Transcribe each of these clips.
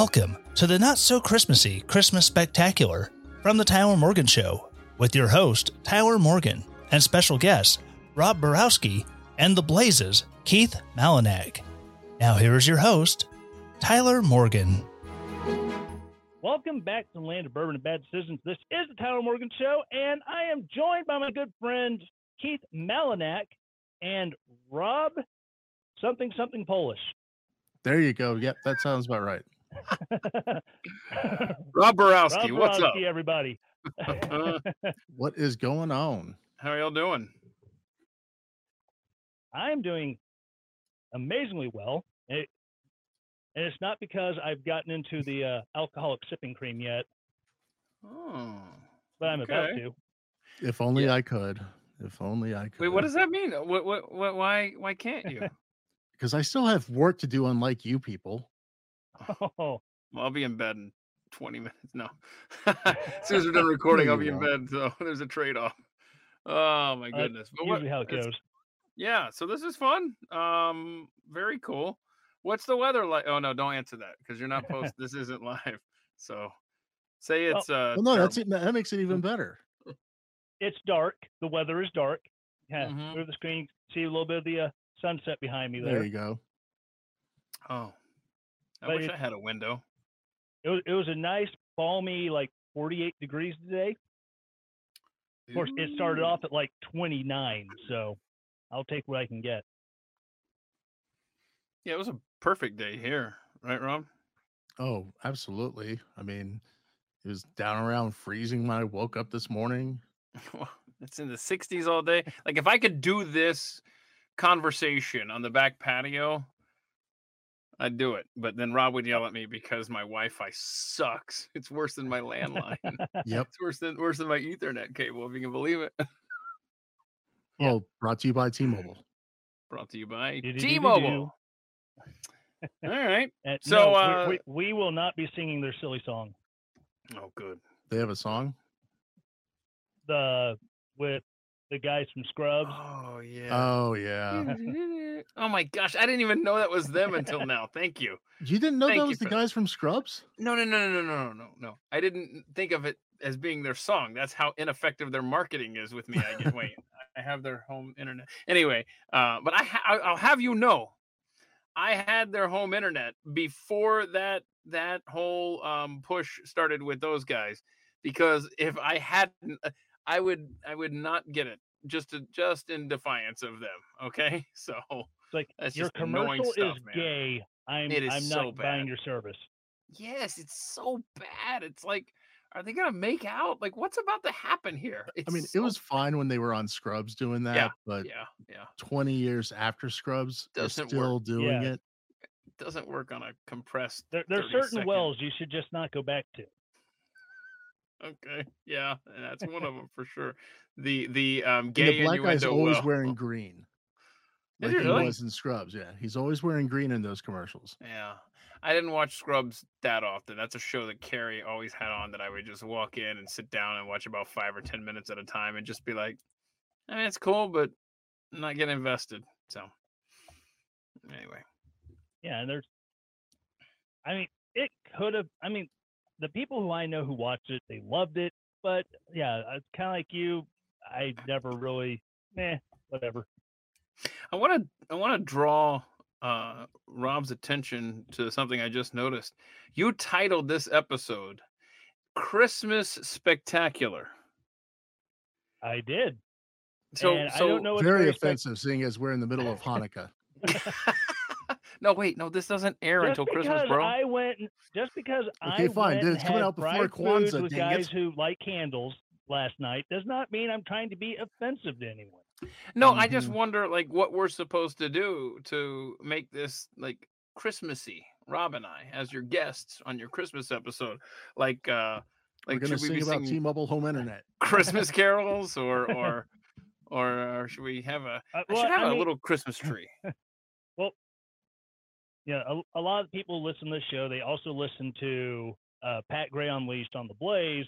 Welcome to the not so Christmassy Christmas Spectacular from the Tyler Morgan Show with your host, Tyler Morgan, and special guests, Rob Barowski and the Blazes, Keith Malinak. Now, here is your host, Tyler Morgan. Welcome back to the land of bourbon and bad decisions. This is the Tyler Morgan Show, and I am joined by my good friend Keith Malinak and Rob something something Polish. There you go. Yep, that sounds about right. Rob Barowski, Rob what's up? Everybody? What is going on? How are y'all doing? I'm doing amazingly well. It, and it's not because I've gotten into the uh, alcoholic sipping cream yet, Oh, but I'm about to. If only Yeah. I could. If only I could. wait, what does that mean? What, what, what, why, why can't you? Because I still have work to do, unlike you people. Oh, well, I'll be in bed in 20 minutes. No, as soon as we're done recording, I'll be in bed. So there's a trade off. Oh my Uh, goodness! But what- how it goes. Yeah, so this is fun. Um, very cool. What's the weather like? Oh no, don't answer that because you're not post. this isn't live. So say Well- it's uh. Well, no, that's it. That makes it even better. It's dark. The weather is dark. Yeah, Mhm. move the screen. See a little bit of the uh, sunset behind me There there. you go. Oh, I But wish it- I had a window. It was it was a nice balmy like 48 degrees today. Of course, it started off at like 29, so I'll take what I can get. Yeah, it was a perfect day here, right, Rob? Oh, absolutely. I mean, it was down around freezing when I woke up this morning. It's in the 60s all day. Like if I could do this conversation on the back patio, I'd do it. But then Rob would yell at me because my Wi-Fi sucks. It's worse than my landline. Yep. it's worse than worse than my Ethernet cable, if you can believe it. Yeah. Well, brought to you by T-Mobile. Brought to you by T-Mobile. All right. And So, no, uh, we, we will not be singing their silly song. Oh, good. They have a song. The with the guys from Scrubs. Oh yeah. Oh yeah. oh my gosh, I didn't even know that was them until now. Thank you. You didn't know Thank that was the for that. guys from Scrubs? No, no, no, no, no, no, no, no. I didn't think of it as being their song. That's how ineffective their marketing is with me. I get wait, I have their home internet anyway. Uh, but I ha- I- I'll have you know, I had their home internet before that that whole um, push started with those guys. Because if I hadn't, uh, I would I would not get it just to, just in defiance of them. Okay, so It's like That's your just annoying commercial stuff, is man. gay. I'm It is I'm so not buying your service. yes, it's so bad. It's like, are they gonna make out? Like, what's about to happen here? I mean, It's it was fine when they were on Scrubs doing that, but yeah, yeah. 20 years after Scrubs, they're Doesn't still work. doing Yeah. it. It doesn't work on a compressed. There, there are certain second- wells you should just not go back to. Okay, yeah, and that's one of them for sure. The the um And gay the black guy's always well. wearing green. Like he he really? was in Scrubs, yeah. He's always wearing green in those commercials. Yeah. I didn't watch Scrubs that often. That's a show that Carrie always had on that I would just walk in and sit down and watch about five or ten minutes at a time and just be like, I mean, it's cool, but I'm not getting invested. So anyway. Yeah, and there's, I mean, it could have. I mean, the people who I know who watched it, they loved it. But yeah, it's kind of like you. I never really, eh, whatever. I want to I want to draw uh Rob's attention to something I just noticed. You titled this episode Christmas Spectacular. I did. So and I so don't know what's Very very spec- offensive, seeing as we're in the middle of Hanukkah. No, wait, no, this doesn't air Just until Christmas, bro. I went, just because I Okay, fine, went dude, and it's coming out before fried foods Kwanzaa, with dang it. guys who light candles last night, does not mean I'm trying to be offensive to anyone. No, I just Mhm. wonder like what we're supposed to do to make this like Christmassy. Rob and I, as your guests on your Christmas episode, like uh We're like gonna should we be about T-Mobile home internet. Christmas carols or or or, or should we have a Uh, well, should have I a mean- little Christmas tree. Yeah, a, a lot of people listen to this show. They also listen to uh, Pat Gray Unleashed on the Blaze,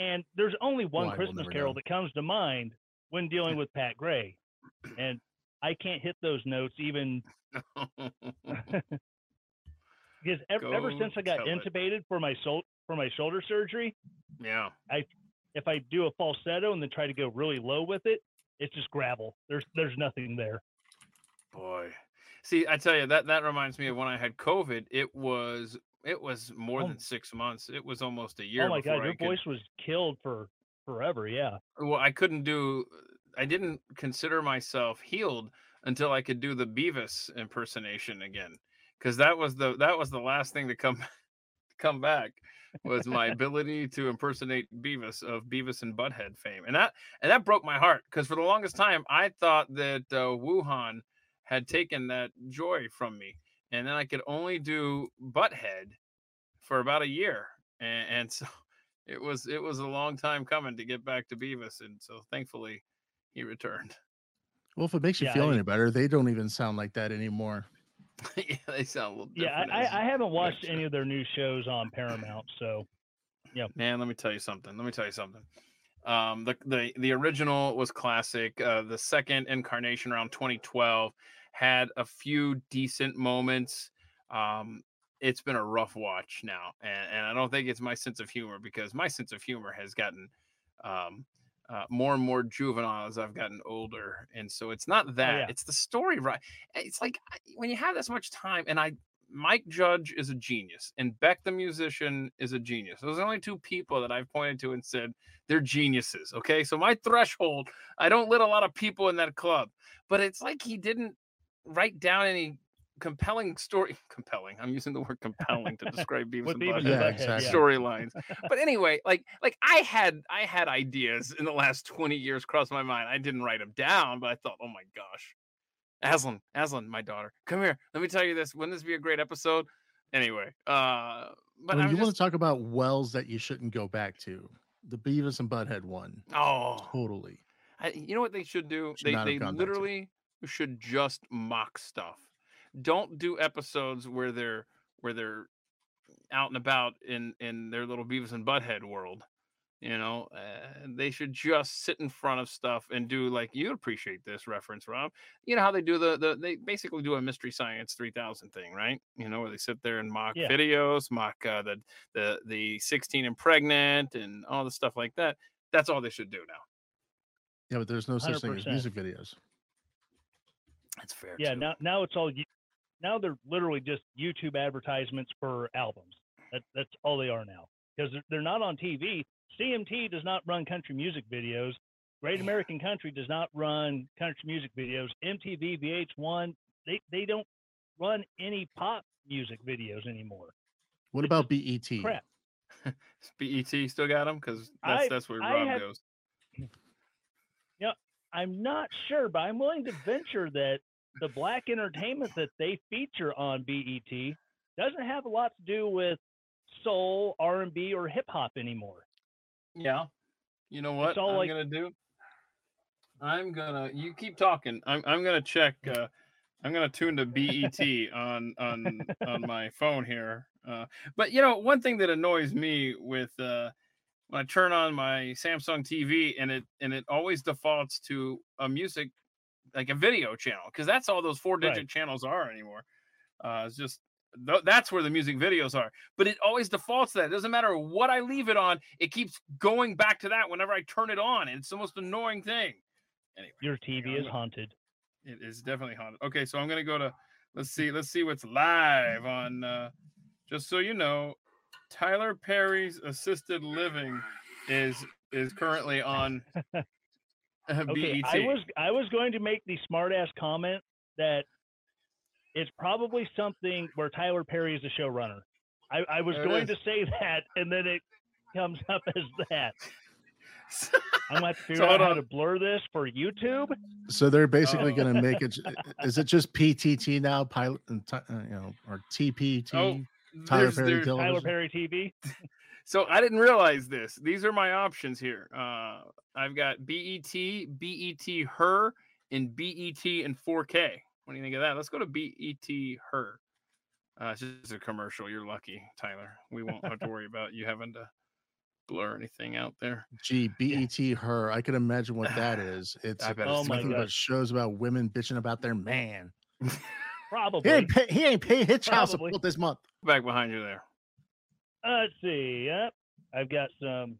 and there's only one Why, we'll Christmas Carol know. that comes to mind when dealing with Pat Gray, and I can't hit those notes even. because ever, ever since I got tell it. intubated for my sol- for my shoulder surgery, Yeah. I if I do a falsetto and then try to go really low with it, it's just gravel. There's there's nothing there. Boy. See, I tell you that that reminds me of when I had COVID. It was it was more Oh. than six months. It was almost a year. oh my god, your could- voice was killed for forever. Yeah. well, I couldn't do. I didn't consider myself healed until I could do the Beavis impersonation again, because that was the that was the last thing to come come back was my ability to impersonate Beavis of Beavis and Butthead fame, and that and that broke my heart because for the longest time I thought that uh, Wuhan had taken that joy from me, and then I could only do Butthead for about a year, and, and so it was it was a long time coming to get back to Beavis, and so thankfully he returned. Well, if it makes you Yeah, feel I- any better, they don't even sound like that anymore. yeah, they sound a little Yeah, different. I, I, I haven't watched any of their new shows on Paramount, so yeah. Man, let me tell you something. Let me tell you something. Um, the the the original was classic. Uh, the second incarnation around 2012 had a few decent moments. Um, it's been a rough watch now, and, and I don't think it's my sense of humor because my sense of humor has gotten um, uh, more and more juvenile as I've gotten older, and so it's not that. yeah. It's the story, right? It's like when you have this much time, and I Mike Judge is a genius, and Beck the musician is a genius. Those are the only two people that I've pointed to and said they're geniuses. Okay, so my threshold, I don't let a lot of people in that club, but it's like he didn't write down any compelling story. Compelling. I'm using the word compelling to describe Beavis and Beavis and Butthead Yeah, exactly. storylines. But anyway, like like I had I had ideas in the last 20 years cross my mind. I didn't write them down, but I thought, oh my gosh. Aslan, Aslan, my daughter, come here. Let me tell you this. Wouldn't this be a great episode? Anyway, uh but when I'm you want to talk about wells that you shouldn't go back to, the Beavis and Butthead one, oh totally. I, you know what they should do? Should they they gone back to. literally should just mock stuff. Don't do episodes where they're where they're out and about in in their little Beavis and Butthead world. You know, uh, they should just sit in front of stuff and do like you appreciate this reference, Rob. You know how they do the the they basically do a mystery science three thousand thing, right? You know where they sit there and mock Yeah. videos, mock uh, the the the sixteen and pregnant and all the stuff like that. That's all they should do now. Yeah, but there's no such thing as music videos. That's fair. Yeah, too. now now it's all now they're literally just YouTube advertisements for albums. That, that's all they are now because they're, they're not on TV. CMT does not run country music videos. Great American Country does not run country music videos. MTV, VH1, they they don't run any pop music videos anymore. What It's about BET? Crap. BET still got them because that's I- that's where I Rob have- goes. I'm not sure, but I'm willing to venture that the black entertainment that they feature on BET doesn't have a lot to do with soul, R&B, or hip hop anymore. Yeah. You know what all I'm like- gonna do? I'm gonna you keep talking. I'm I'm gonna check uh I'm gonna tune to BET on on on my phone here. Uh but you know one thing that annoys me with uh I turn on my Samsung TV and it and it always defaults to a music like a video channel because that's all those four digit Right. channels are anymore. Uh it's just th- that's where the music videos are but it always defaults to that. It doesn't matter what I leave it on, it keeps going back to that whenever I turn it on. And it's the most annoying thing. Anyway, Your TV is haunted. it is definitely haunted. Okay, so I'm gonna go to let's see, let's see what's live on uh just so you know, Tyler Perry's assisted living is is currently on uh, Okay, BET. I was I was going to make the smartass comment that it's probably something where Tyler Perry is the showrunner. I, I was There going to say that, and then it comes up as that. I'm gonna have to figure So out how to blur this for YouTube. So they're basically Oh. going to make it. Is it just PTT now? Pilot, and uh, you know, or TPT? Oh, Tyler there's- Perry there's- Television? Tyler Perry TV. So I didn't realize this. These are my options here. Uh, I've got BET, BET Her, and BET and 4K. What do you think of that? Let's go to BET Her. Uh, it's just a commercial. You're lucky, Tyler. We won't have to worry about you having to blur anything out there. Gee, BET her. I can imagine what that is. It's I bet Oh it's my nothing but shows about women bitching about their man. Probably. He ain't pay, he ain't pay his child Probably. support this month. Back behind you there. Uh, let's see. Yep. I've got some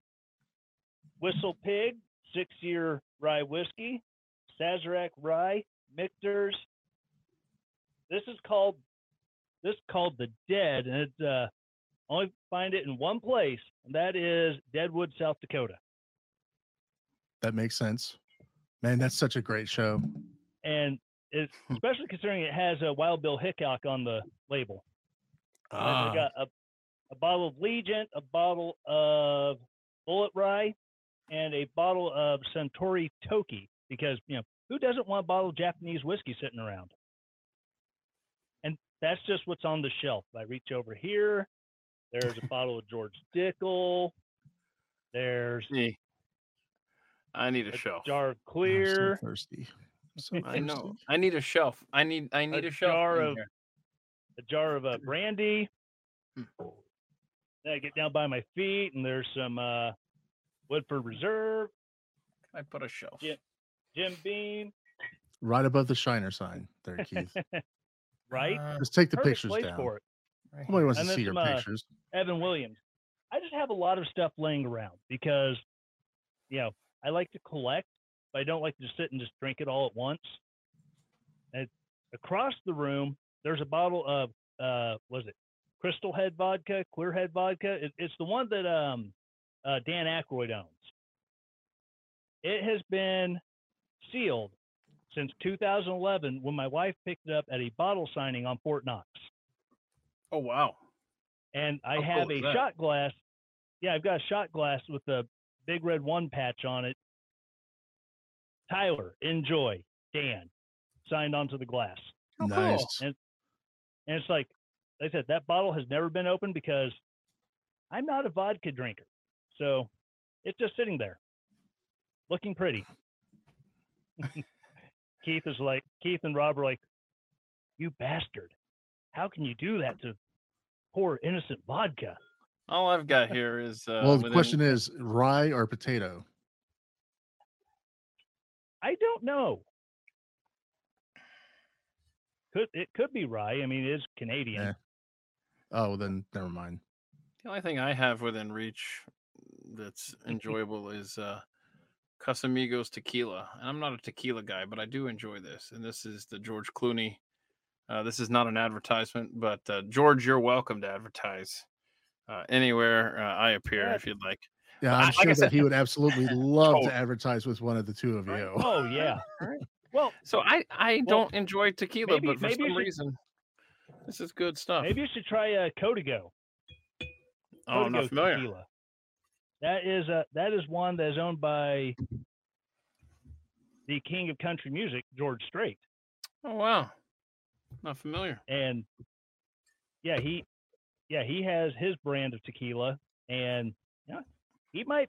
Whistle Pig, six year rye whiskey, Sazerac rye, Michter's. This is called this is called the Dead, and it's uh only find it in one place, and that is Deadwood, South Dakota. That makes sense. Man, that's such a great show. And it's especially considering it has a Wild Bill Hickok on the label. Ah, I got a, a bottle of Legion, a bottle of Bulleit Rye, and a bottle of Suntory Toki. Because you know who doesn't want a bottle of Japanese whiskey sitting around? And that's just what's on the shelf. I reach over here. There's a bottle of George Dickel. There's Me. I need a a shelf. jar of I'm so clear, thirsty. I'm so I know. I need a shelf. I need. I need a, shelf. jar of- here. a jar of uh, brandy. Hmm. Then I get down by my feet, and there's some uh, Woodford Reserve, I put a shelf. Yeah. Jim Beam, Right above the Shiner sign there, Keith. right? Uh, Just take the Perfect pictures place down. for it. right Nobody wants And to then see your some, uh, pictures. Evan Williams. I just have a lot of stuff laying around because, you know, I like to collect, but I don't like to just sit and just drink it all at once. And across the room, there's a bottle of, uh, was it Crystal Head vodka, Clear Head vodka? It, it's the one that um, uh, Dan Aykroyd owns. It has been sealed since 2011 when my wife picked it up at a bottle signing on Fort Knox Oh wow. and I How have is a shot glass. Yeah, I've got a shot glass with the big red one patch on it. Tyler, enjoy. Dan, signed onto the glass, How cool. Nice. and it's like like I said, that bottle has never been opened because I'm not a vodka drinker, so it's just sitting there, looking pretty. Keith is like Keith and Rob are like, you bastard! How can you do that to poor innocent vodka? All I've got here is. Uh, well, the within- question is rye or potato? I don't know. Could it could be rye? I mean, it is Canadian. Yeah. Oh, then never mind. The only thing I have within reach that's enjoyable is uh, Casamigos tequila. And I'm not a tequila guy, but I do enjoy this. And this is the George Clooney. Uh, this is not an advertisement, but uh, George, you're welcome to advertise uh, anywhere uh, I appear Yeah. if you'd like. Yeah, I'm I- like I sure said- that he would absolutely love Totally. to advertise with one of the two of Right. you. Oh yeah. Alright. Well, So I, I Well, don't enjoy tequila, maybe- but for maybe some should- reason, this is good stuff. maybe you should try uh, Codigo. oh, I'm not familiar. Tequila. That is a that is one that is owned by the king of country music, George Strait, Oh wow, not familiar. and yeah, he yeah he has his brand of tequila, and yeah, he might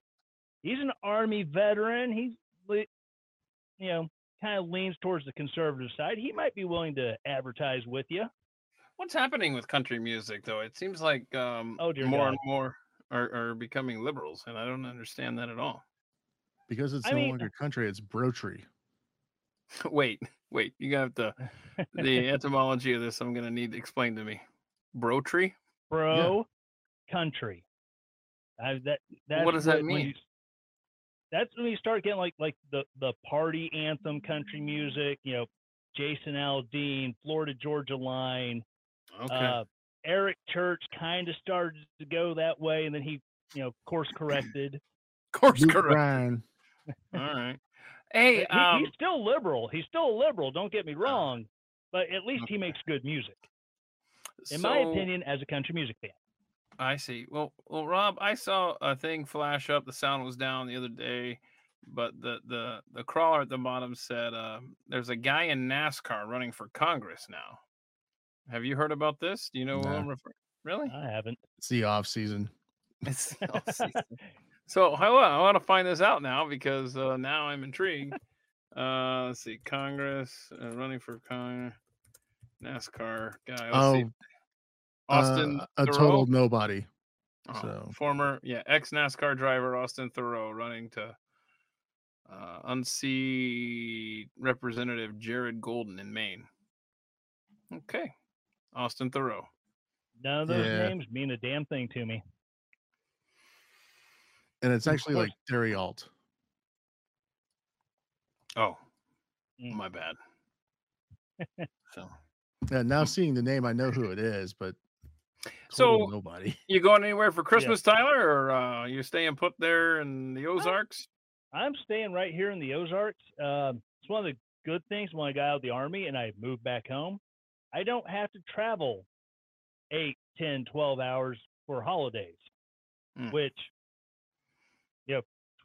he's an army veteran. He's you know kind of leans towards the conservative side. He might be willing to advertise with you. What's happening with country music, though? It seems like um, Oh, dear more God. and more are, are becoming liberals, and I don't understand that at all. Because it's I no mean- longer country, it's brochery. wait, wait, you got the the etymology of this. I'm gonna need explained to me. Brotree. Bro country. I, that that's What does that when- when mean? you- that's when you start getting like like the the party anthem country music. You know, Jason Aldean, Florida Georgia Line. Okay. Uh, Eric Church kind of started to go that way, and then he you know course corrected. course Luke correct. Bryan. All right. Hey, he- um, he's still liberal. He's still a liberal. Don't get me wrong, but at least he makes good music, in my opinion, as a country music fan. I see. Well, well, Rob, I saw a thing flash up. The sound was down the other day, but the the the crawler at the bottom said uh, there's a guy in NASCAR running for Congress now. Have you heard about this? Do you know who I'm referring? Really? I haven't. It's the off season. It's all season. so I, wa- I want to find this out now because uh, now I'm intrigued. Uh, let's see, Congress uh, running for Congress, NASCAR guy. Let's see. Austin uh, a Theriault? total nobody. Oh, So- former, yeah, ex NASCAR driver Austin Theriault running to uh, unseat Representative Jared Golden in Maine. Okay. Austin Theriault. None of those Yeah. names mean a damn thing to me. And it's actually like Theriault. Oh, Mm. my bad. so And now seeing the name, I know who it is, but So- nobody. you going anywhere for Christmas, Tyler, or uh, you staying put there in the Ozarks? I'm staying right here in the Ozarks. Um, it's one of the good things when I got out of the army and I moved back home. I don't have to travel eight, 10, 12 hours for holidays, Mm. which, you know,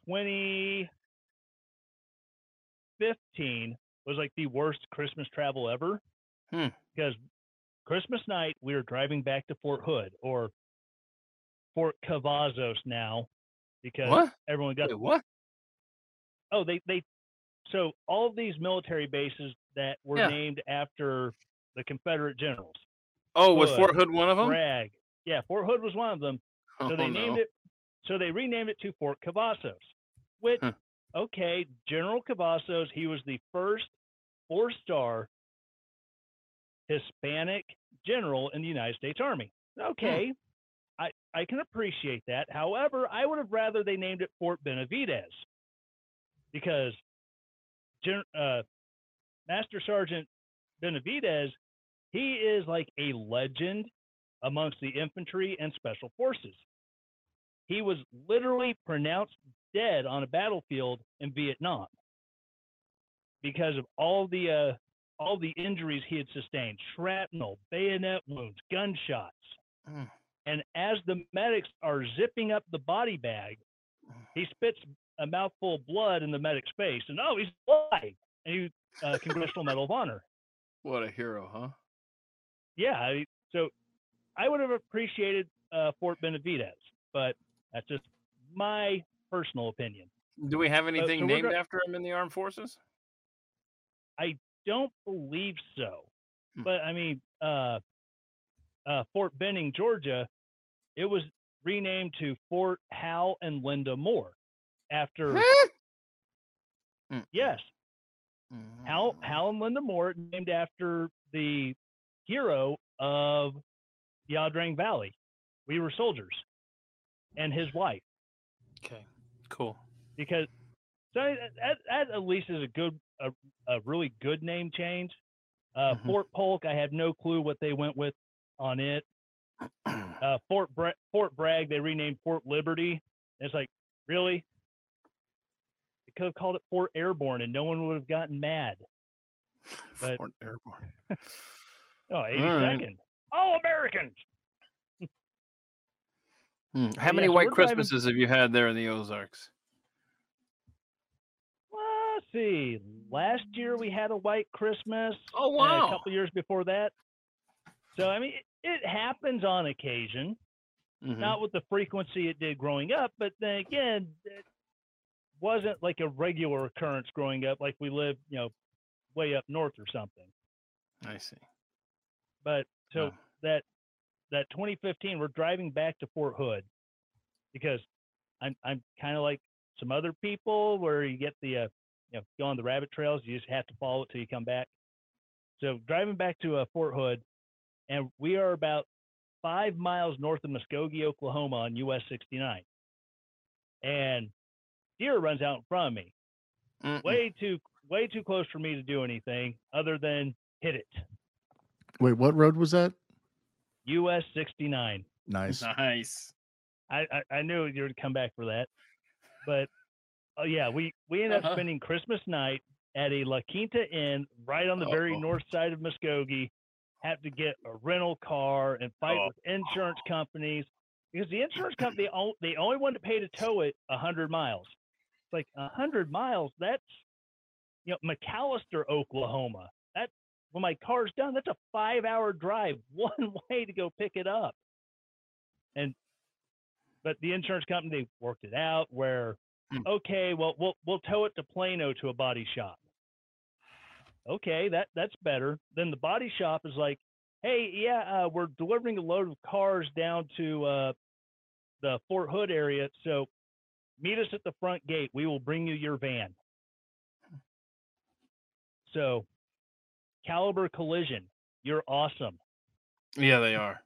2015 was like the worst Christmas travel ever. Hmm. Because Christmas night, we were driving back to Fort Hood or Fort Cavazos now because What? everyone got Wait, what? oh they they so all of these military bases that were Yeah. named after the confederate generals Oh, was Hood, Fort Hood one of them? bragg yeah fort hood was one of them oh, so oh, they named no. it so they renamed it to fort cavazos which Huh. okay general cavazos he was the first four star hispanic general in the united states army okay I, I can appreciate that. However, I would have rather they named it Fort Benavidez because Gen, uh, Master Sergeant Benavidez, he is like a legend amongst the infantry and special forces. He was literally pronounced dead on a battlefield in Vietnam because of all the uh, all the injuries he had sustained: shrapnel, bayonet wounds, gunshots. Mm. And as the medics are zipping up the body bag, he spits a mouthful of blood in the medic's face, and oh, he's alive! And he uh, Congressional Medal of Honor. What a hero, huh? Yeah, I, so I would have appreciated uh, Fort Benavidez, but that's just my personal opinion. Do we have anything so we're named after him in the armed forces? Don't believe so, Hmm. but I mean, uh, uh, Fort Benning, Georgia, it was renamed to Fort Hal and Linda Moore after yes, Hal, Mm. Hal and Linda Moore, named after the hero of the Ia Drang Valley. We were soldiers, and his wife. Okay, cool. Because so that, that, that at least is a good, a, a really good name change. Uh, Mhm. Fort Polk, I have no clue what they went with on it. Uh, Fort Bra- Fort Bragg, they renamed Fort Liberty. It's like, really? They could have called it Fort Airborne, and no one would have gotten mad. But- Fort Airborne. Oh, 82nd. right. All Americans. Hmm. How many so white we're driving- Christmases have you had there in the Ozarks? See. Last year we had a white Christmas. Oh wow! a couple years before that. So I mean, it, happens on occasion, Mhm. not with the frequency it did growing up, but then again, it wasn't like a regular occurrence growing up, like we lived, you know, way up north or something. I see. But so Oh. that that 2015, we're driving back to Fort Hood because I'm I'm kind of like some other people where you get the uh, you know go on the rabbit trails, you just have to follow it till you come back. So driving back to uh, Fort Hood, and we are about five miles north of Muskogee, Oklahoma, on US 69, and deer runs out in front of me, Mm-mm. way too way too close for me to do anything other than hit it. Wait, what road was that? US 69. Nice. Nice. I, I, I knew you would come back for that. But oh yeah, we we ended up Uh-huh. spending Christmas night at a La Quinta Inn right on the very Uh-oh. north side of Muskogee. Have to get a rental car and fight Oh. with insurance companies because the insurance company they only wanted to pay to tow it a hundred miles. It's like a hundred miles. That's you know McAlester, Oklahoma. That when my car's done, that's a five-hour drive one way to go pick it up. And but the insurance company they worked it out where. Okay, well we'll we'll tow it to Plano to a body shop. Okay, that that's better. Then the body shop is like, hey, yeah, uh, we're delivering a load of cars down to uh, the Fort Hood area, so meet us at the front gate. We will bring you your van. So, Caliber Collision, You're awesome. Yeah, they are.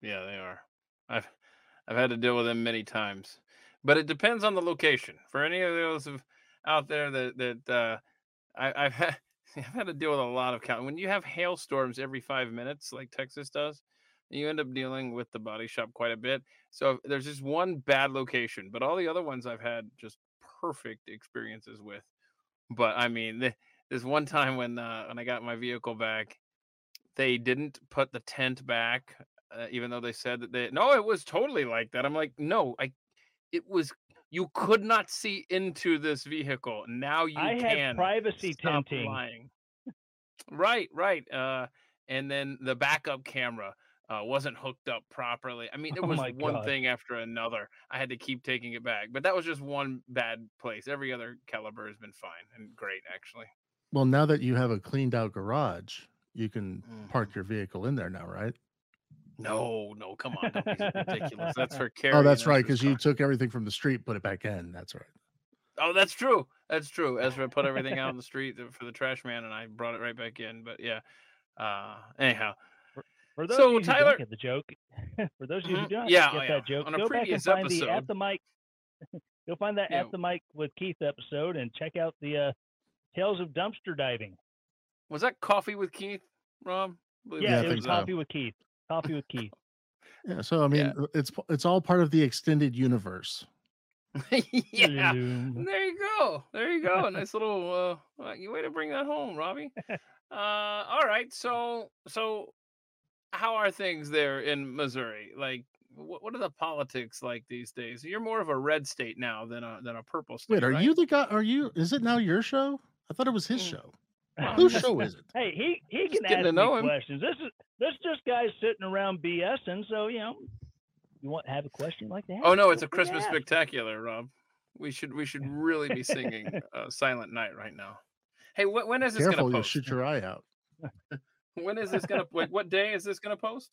Yeah, they are. I've I've had to deal with them many times, but it depends on the location. For any of those of, out there that that uh, I, I've had I've had to deal with a lot of count. When you have hailstorms every five minutes, like Texas does, you end up dealing with the body shop quite a bit. So there's just one bad location, but all the other ones I've had just perfect experiences with. But I mean, the, there's one time when uh, when I got my vehicle back, they didn't put the tent back, uh, even though they said that they no, it was totally like that. I'm like, no, I, it was you could not see into this vehicle. Now you I can. had privacy Stop tinting. lying. right, right. Uh, and then the backup camera uh, wasn't hooked up properly. I mean, it Oh was my one God. thing after another. I had to keep taking it back, but that was just one bad place. Every other caliber has been fine and great, actually. Well, now that you have a cleaned out garage, you can Mhm. park your vehicle in there now, right? No, no, come on, don't be ridiculous. That's for Oh, that's right, because you took everything from the street, put it back in. That's right. Oh, that's true. That's true. Ezra put everything out on the street for the trash man, and I brought it right back in. But yeah. Uh, anyhow, For those So, of you who Tyler- don't get the joke, for those of you who Mhm. don't Yeah, get oh, that yeah. joke, On a go back and previous find the at the mic. You'll find that Yeah. at the mic with Keith episode and check out the uh, Tales of Dumpster Diving. was that coffee with Keith, Rob? Yeah, Yeah, it was so. coffee with Keith. Coffee with Keith. Yeah. So I mean, Yeah. it's it's all part of the extended universe. yeah. There you go. There you go. Nice little uh uh, you way to bring that home, Robbie. Uh all right. So so how are things there in Missouri? Like what, what are the politics like these days? You're more of a red state now than a than a purple state. Wait, are right? you the guy? Are you? Is it now your show? I thought it was his Mm. show. Whose show is it? Hey, he he Just can ask to me questions. This is this just guy sitting around BSing. So you know, you want to have a question like that? Oh no, it's a Christmas spectacular, Rob. We should we should really be singing uh, Silent Night right now. Hey, wh- when is this Careful, gonna post? you'll shoot your eye out. When is this gonna like what day is this gonna post?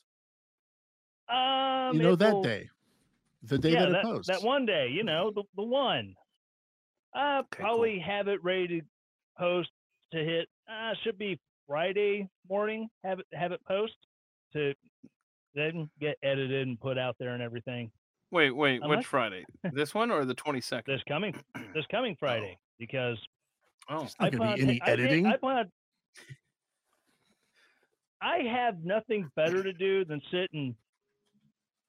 Um, you know that will- day, the day yeah, that it posts. that one day, you know, the, the one. Uh, Okay, cool. probably have it ready to post to hit. Uh, should be Friday morning. Have it have it post to then get edited and put out there and everything. Wait, wait, which Friday? This one or the twenty second? This coming this coming Friday because Oh, not I going to plan be any I editing. I plan. I have nothing better to do than sit and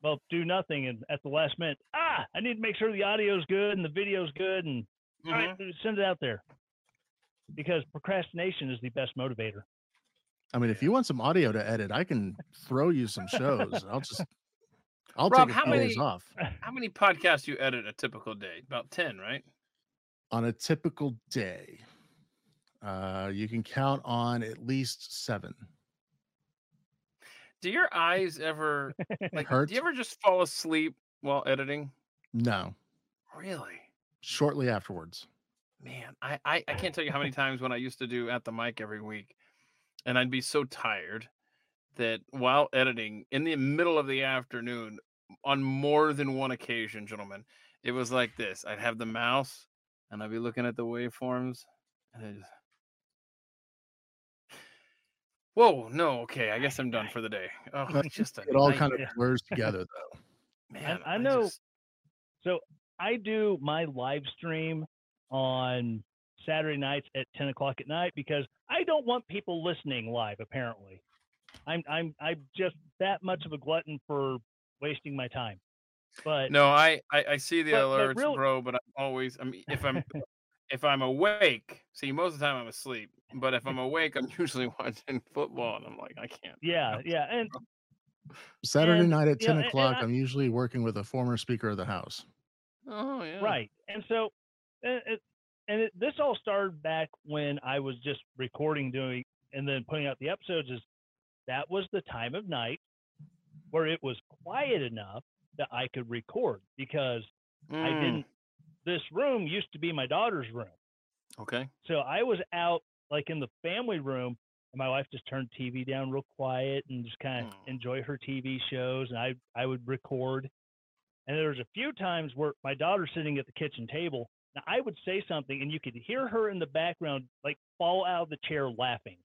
well do nothing and at the last minute ah I need to make sure the audio's good and the video's good and all right, send it out there because procrastination is the best motivator. I mean, if you want some audio to edit, I can throw you some shows. I'll just, I'll Rob, take a how few days many- off how many podcasts you edit a typical day? About ten, right? on a typical day. Uh, you can count on at least seven. Do your eyes ever like? Hurt? Do you ever just fall asleep while editing? No, Really? shortly afterwards. Man, I, I I can't tell you how many times when I used to do at the mic every week, and I'd be so tired that while editing in the middle of the afternoon, on more than one occasion, gentlemen, it was like this. I'd have the mouse and I'd be looking at the waveforms, and I just. Whoa, no, okay. I guess I'm done for the day. Oh, it's just a It all kind of blurs together, though. man. I know- just- So I do my live stream on Saturday nights at 10 o'clock at night because I don't want people listening live. Apparently, I'm I'm I'm just that much of a glutton for wasting my time. But No, I, I I see the But- but alerts, real- bro. But I'm always, I mean, if I'm if I'm awake, see, most of the time I'm asleep. But if I'm awake, I'm usually watching football, and I'm like, I can't. yeah, yeah, and Saturday And, night at you know, 10 and- and o'clock, I- I'm usually working with a former Speaker of the House. Oh yeah, Right. And so, and it, and it, this all started back when I was just recording, doing, and then putting out the episodes. Is that was the time of night where it was quiet enough that I could record because I Mm, didn't. This room used to be my daughter's room, Okay. so I was out like in the family room, and my wife just turned TV down real quiet and just kind of Mm. enjoy her TV shows, and I I would record. And there was a few times where my daughter's sitting at the kitchen table. Now I would say something, and you could hear her in the background like fall out of the chair laughing,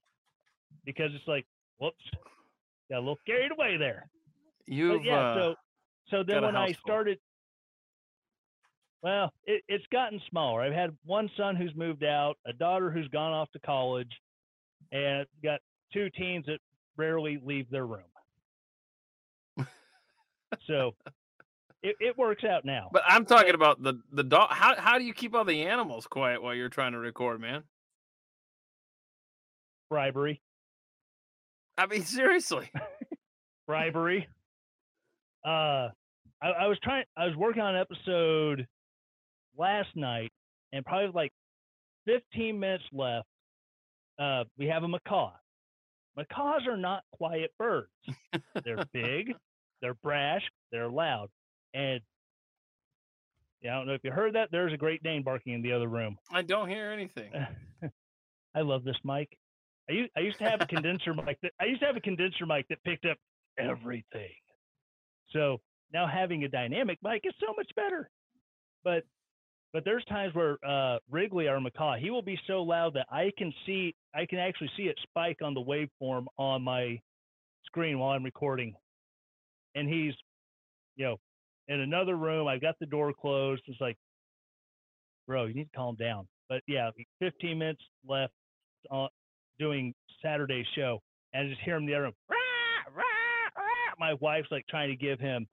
because it's like whoops, got a little carried away there. You've yeah, uh, so so then when I started, well, it, it's gotten smaller. I've had one son who's moved out, a daughter who's gone off to college, and got two teens that rarely leave their room. so it, it works out now. but I'm talking about the the dog. How how do you keep all the animals quiet while you're trying to record, man? bribery, I mean, seriously. bribery. Uh, I, I was trying. I was working on an episode last night, and probably like 15 minutes left. Uh, we have a macaw. Macaws are not quiet birds. They're big, they're brash, they're loud, and yeah, I don't know if you heard that. There's a Great Dane barking in the other room. I don't hear anything. I love this mic. I used, I used to have a condenser mic that I used to have a condenser mic that picked up everything. So now having a dynamic mic is so much better. But but there's times where uh, Wrigley, our macaw, he will be so loud that I can see I can actually see it spike on the waveform on my screen while I'm recording. And he's, you know, in another room. I've got the door closed. It's like, bro, you need to calm down. But yeah, 15 minutes left on doing Saturday show, and I just hear him in the other room. "Rah, rah, rah." My wife's like trying to give him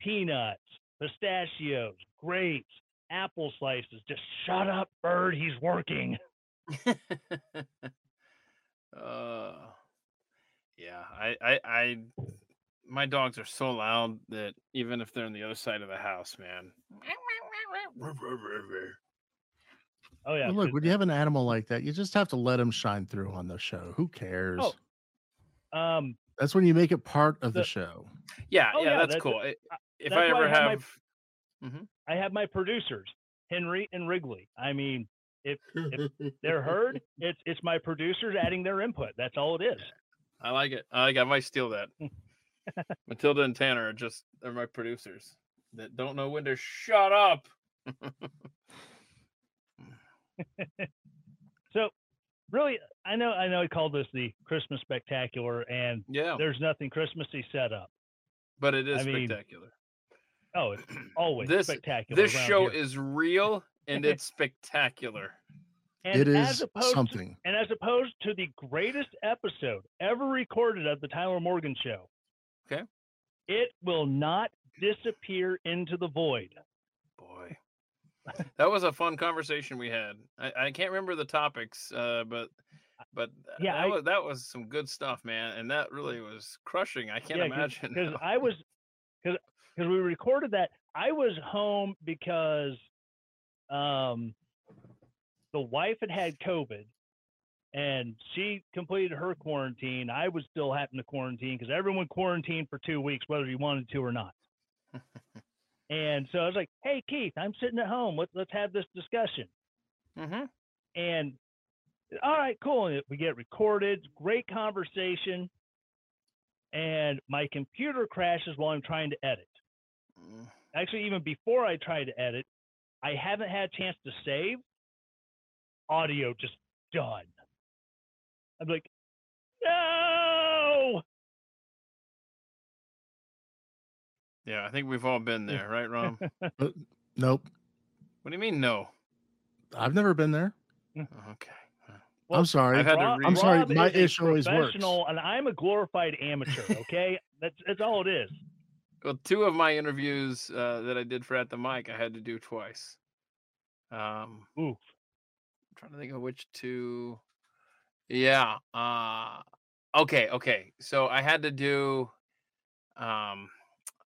peanuts, pistachios, grapes, apple slices. Just shut up, bird. He's working. uh, yeah, I, I, I, my dogs are so loud that even if they're on the other side of the house, man. Oh yeah. Well, look, when you have an animal like that, you just have to let him shine through on the show. Who cares? Oh, um, That's when you make it part of the, the- show. Yeah, Oh, yeah, yeah, that's that's- cool. I- uh, If that's I ever I have my- have, mm-hmm. I have my producers, Henry and Wrigley. I mean, if they're heard, it's it's my producers adding their input. That's all it is. I like it. I like. I might steal that. Hmm. Matilda and Tanner are just they're my producers that don't know when to shut up. So, really, I know I know I called this the Christmas spectacular, and Yeah, there's nothing Christmassy set up. but it is I mean, spectacular. Oh, it's always This- spectacular. This show here. is real and it's spectacular. and it as is opposed to- something. and as opposed to the greatest episode ever recorded of the Tyler Morgan Show. Okay. It will not disappear into the void. Boy, that was a fun conversation we had. I, I can't remember the topics, uh, but but Yeah, that, I- was, that was some good stuff, man. And that really was crushing. I can't Yeah, imagine. because I was because because we recorded that. I was home because um the wife had had COVID and she completed her quarantine. I was still having to quarantine because everyone quarantined for two weeks, whether you wanted to or not. and so I was like, "Hey Keith, I'm sitting at home. Let's let's have this discussion." hmm And all right, cool. And we get recorded. Great conversation. And my computer crashes while I'm trying to edit. Mm, Actually, even before I try to edit, I haven't had a chance to save. Audio just done. I'm like, no. Yeah, I think we've all been there, right, Rom? Nope. What do you mean no? I've never been there. Okay. I'm sorry. I've had to Rob- read- I'm sorry, Rob my is issue always works. professional, and I'm a glorified amateur. Okay, that's that's all it is. Well, two of my interviews uh, that I did for At the Mic, I had to do twice. Um, Oof. I'm trying to think of which two. Yeah. Uh, okay. Okay. So I had to do. Um.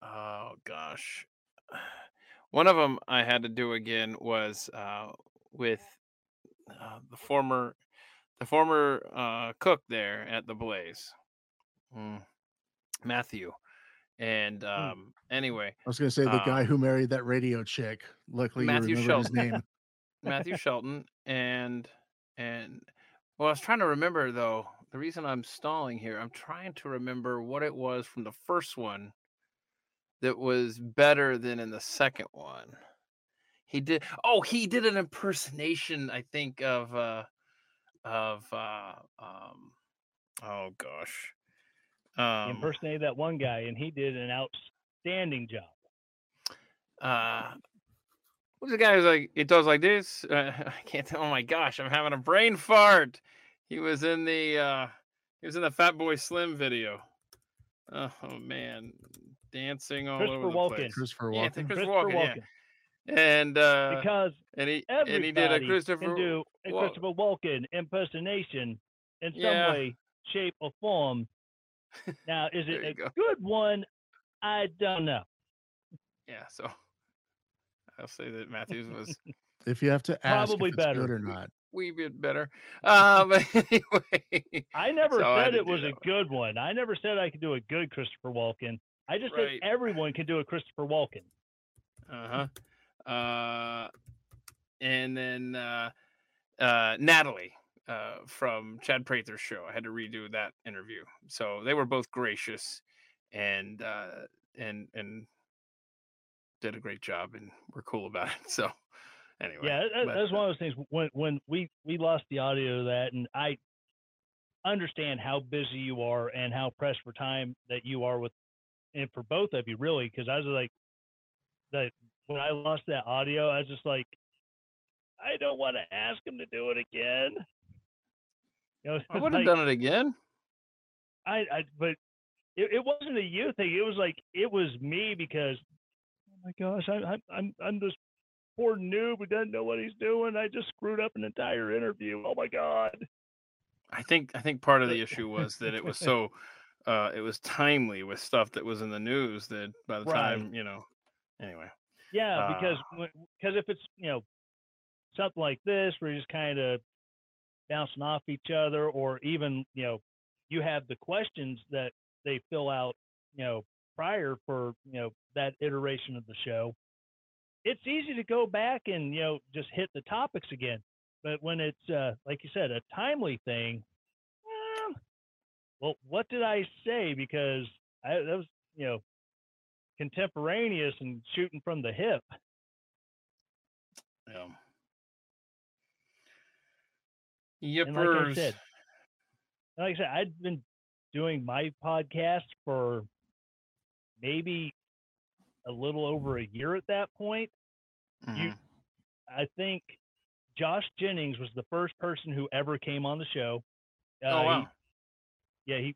Oh gosh. One of them I had to do again was uh, with uh, the former, the former uh, cook there at the Blaze, Mm, Matthew, and um, anyway, I was going to say the Uh, guy who married that radio chick. Luckily, Matthew you remembered his name. Matthew Shelton and and well, I was trying to remember though. The reason I'm stalling here, I'm trying to remember what it was from the first one that was better than in the second one. He did. Oh, he did an impersonation. I think of uh of uh um Oh gosh. Um, impersonated that one guy, and he did an outstanding job. uh, who's the guy who's like it does like this? Uh, I can't. tell. Oh my gosh, I'm having a brain fart. He was in the uh, he was in the Fatboy Slim video. Oh, man, dancing all over the Walken. place. Christopher Yeah, Walken. it's Christopher Christopher Walken, Walken. yeah. And uh, because and he everybody and he did a Christopher. can do a Wa- Christopher Walken impersonation in some Yeah. way, shape, or form. Now, is it a go. good one? I don't know. Yeah, so I'll say that Matthews was If you have to ask Probably if it's good better. or not, wee bit better. Um, anyway, I never So said had to it was a good one. I never said I could do a good Christopher Walken. I just Right. said everyone can do a Christopher Walken. Uh-huh. Uh and then uh uh Natalie uh from Chad Prather's show. I had to redo that interview. So they were both gracious and uh and and did a great job and were cool about it. So anyway. Yeah, that, but, that's uh, one of those things. When when we we lost the audio of that, and I understand how busy you are and how pressed for time that you are with, and for both of you really, because I was like, that when I lost that audio, I was just like, I don't want to ask him to do it again. You know, I would have like, done it again. I, I but it, it wasn't a you thing. It was like it was me because my gosh, I, I, I'm I'm this poor noob who doesn't know what he's doing. I just screwed up an entire interview. Oh my god. I think I think part of the issue was that it was so uh it was timely with stuff that was in the news that by the Right. time, you know, anyway. Yeah, because Uh, because if it's you know something like this where you're just kind of bouncing off each other, or even you know you have the questions that they fill out you know prior for you know that iteration of the show, it's easy to go back and you know just hit the topics again. But when it's uh, like you said, a timely thing, well, well, what did I say? Because I, that was you know contemporaneous and shooting from the hip. Yeah. And like I said, like I said, I'd been doing my podcast for maybe a little over a year at that point. you- Mhm. I think Josh Jennings was the first person who ever came on the show. Uh, oh he- wow. yeah, he.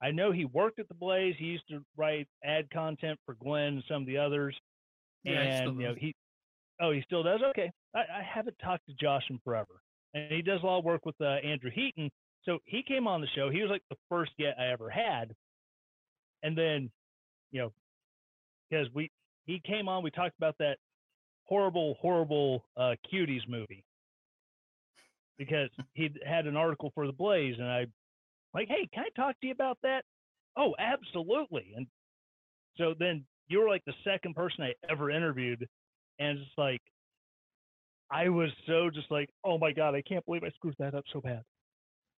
I know he worked at the Blaze. He used to write ad content for Glenn and some of the others. Yeah, he still and you know he. Oh, he still does. Okay, I, I haven't talked to Josh in forever, and he does a lot of work with uh, Andrew Heaton. So he came on the show. He was like the first get I ever had, and then, you know, because we he came on, we talked about that horrible, horrible uh, cuties movie because he had an article for the Blaze, and I like, hey, can I talk to you about that? Oh, absolutely. And so then you were like the second person I ever interviewed, and it's like I was so just like, oh my god, I can't believe I screwed that up so bad.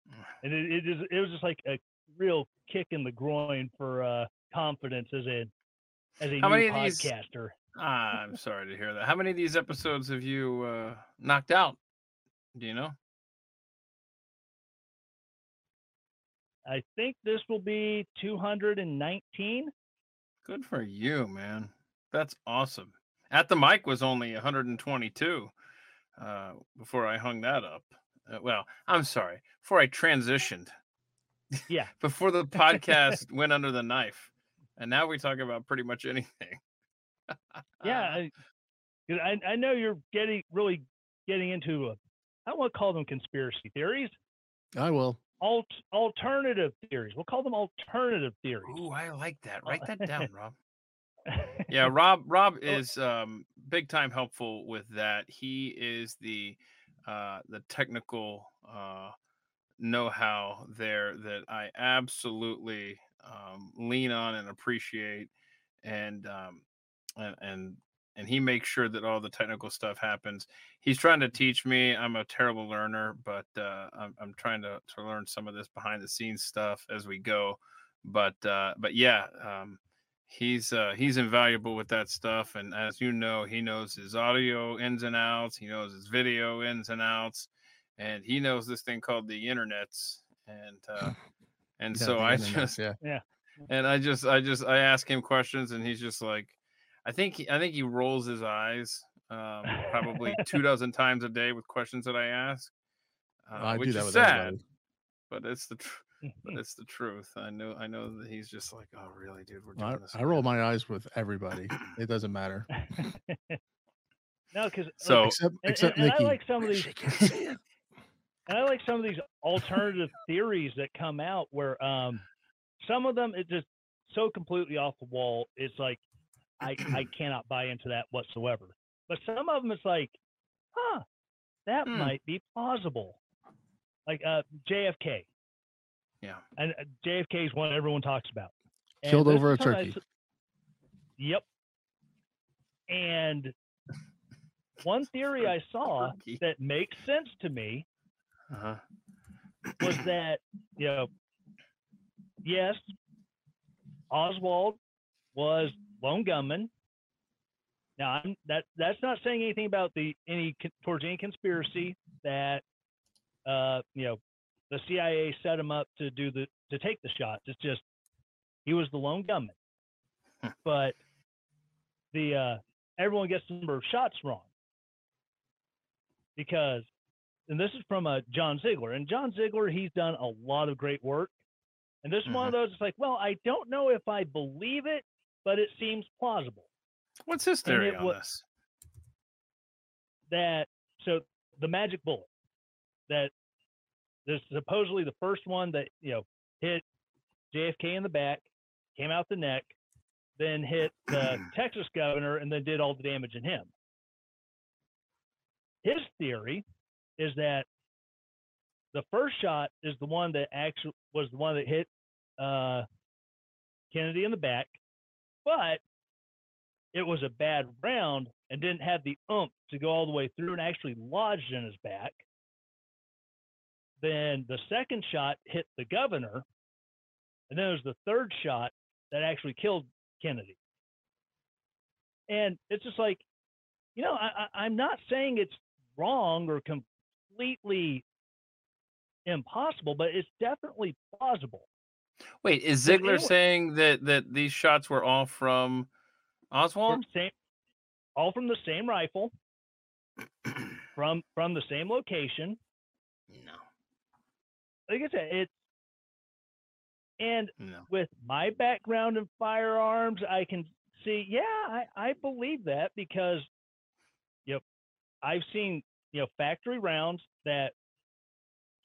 And it it, is, it was just like a real kick in the groin for uh, confidence as a as a How new many of these- podcaster. Ah, I'm sorry to hear that. How many of these episodes have you uh, knocked out? Do you know? I think this will be 219. Good for you, man. That's awesome. At the mic was only 122 uh, before I hung that up. Uh, well, I'm sorry. Before I transitioned, Yeah. before the podcast went under the knife, and now we talk about pretty much anything. Yeah, I, 'cause I I know you're getting really getting into a, I don't want to call them conspiracy theories, I will. alt alternative theories. We'll call them alternative theories. Ooh, I like that. Oh. Write that down, Rob. yeah rob rob Oh. is um big time helpful with that he is the uh the technical uh know-how there that i absolutely um lean on and appreciate and um and and and he makes sure that all the technical stuff happens. He's trying to teach me. I'm a terrible learner but uh i'm, I'm trying to, to learn some of this behind the scenes stuff as we go. But uh but yeah um he's uh he's invaluable with that stuff and as you know he knows his audio ins and outs he knows his video ins and outs and he knows this thing called the internets and uh And Yeah, so I just yeah. yeah. and I just I just I ask him questions and he's just like I think he, I think he rolls his eyes um, probably two dozen times a day with questions that I ask, uh, I which do that is with sad, everybody. but it's the tr- but it's the truth. I know I know that he's just like, oh really, dude, we're doing I, this. I roll my eyes with everybody. It doesn't matter. no, because So except except and, and Nikki. I like some of these, She can't see it. And I like some of these alternative theories that come out where um, some of them it's just so completely off the wall. It's like I I cannot buy into that whatsoever. But some of them it's like, huh, that Hmm. might be plausible. Like uh, JFK. Yeah. And uh, JFK is one everyone talks about. And Killed over a something I turkey. Yep. And one theory I saw that makes sense to me Uh-huh. was that you know yes oswald was lone gunman. Now I'm, that that's not saying anything about the any towards any conspiracy that uh you know the cia set him up to do the to take the shots. It's just he was the lone gunman. But the uh everyone gets the number of shots wrong. Because and this is from uh, John Ziegler. And John Ziegler, he's done a lot of great work. And this is one of those. It's like, well, I don't know if I believe it, but it seems plausible What's his theory it on wa- this? that. So the magic bullet that this is supposedly the first one that you know hit JFK in the back, came out the neck, then hit the Texas governor, and then did all the damage in him. His theory is that the first shot is the one that actually was the one that hit uh, Kennedy in the back, but it was a bad round and didn't have the oomph to go all the way through and actually lodged in his back. Then the second shot hit the governor, and then it was the third shot that actually killed Kennedy. And it's just like, you know, I, I'm not saying it's wrong or completely impossible, but it's definitely plausible. Wait, is Ziegler anyway- saying that that these shots were all from Oswald? From same, all from the same rifle, from from the same location. no, Like I said, it's and no. with my background in firearms, I can see, yeah, I, I believe that because, you know, I've seen, you know, factory rounds that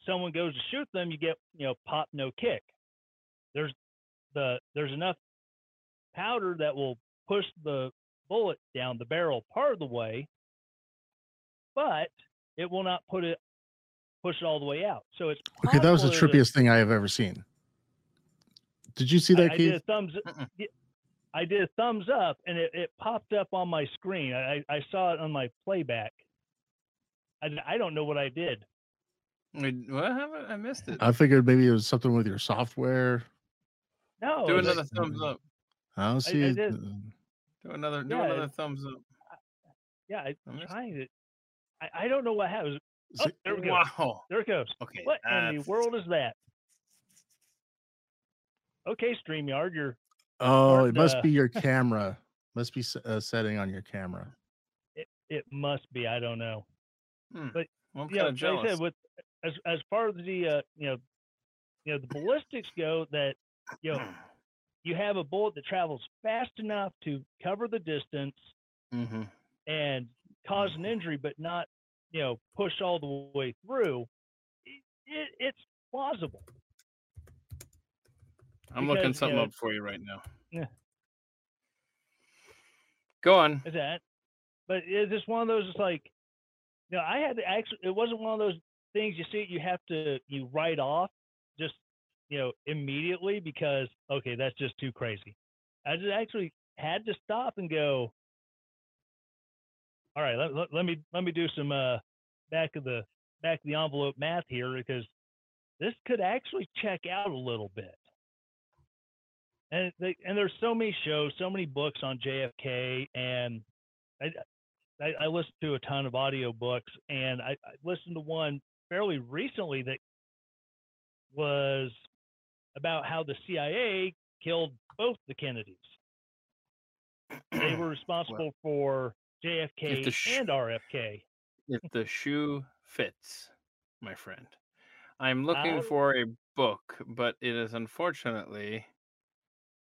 someone goes to shoot them, you get, you know, pop, no kick. There's the, there's enough powder that will push the bullet down the barrel part of the way, but it will not put it, push it all the way out. So it's Okay, that was the possible a- trippiest thing I have ever seen. Did you see I, that, I Keith? did a thumbs. Y- I did a thumbs up, and it, it popped up on my screen. I, I saw it on my playback. I, d- I don't know what I did. Wait, what happened? I missed it. I figured maybe it was something with your software. No, do it was- another thumbs mm. up. I don't see. it. did. Mm. Do another. Do Yeah, another thumbs up. yeah, I, I missed trying to. I, I don't know what happened. Oh, there we go. Wow. There it goes. Okay. What in the world is that? Okay, Streamyard, you're Oh, Smart, it must uh, be your camera. Must be s- a setting on your camera. it, it must be. I don't know. Hmm. But, I'm yeah, kind of like said, with as as far as the uh, you know, you know the ballistics go, that you know you have a bullet that travels fast enough to cover the distance mm-hmm. and cause an injury, but not you know push all the way through. It, it, it's plausible. I'm looking because, you something know- up for you right now. Yeah. Go on. Is that? But it's just one of those. It's like, know, I had to actually. It wasn't one of those things you see. You have to you write off just you know immediately because okay, that's just too crazy. I just actually had to stop and go. All right, let, let, let me let me do some uh back of the back of the envelope math here because this could actually check out a little bit. And they, and there's so many shows, so many books on JFK, and I, I, I listen to a ton of audio books, and I, I listened to one fairly recently that was about how the CIA killed both the Kennedys. They were responsible for JFK sh- and RFK. if the shoe fits, my friend. I'm looking for a book, but it is unfortunately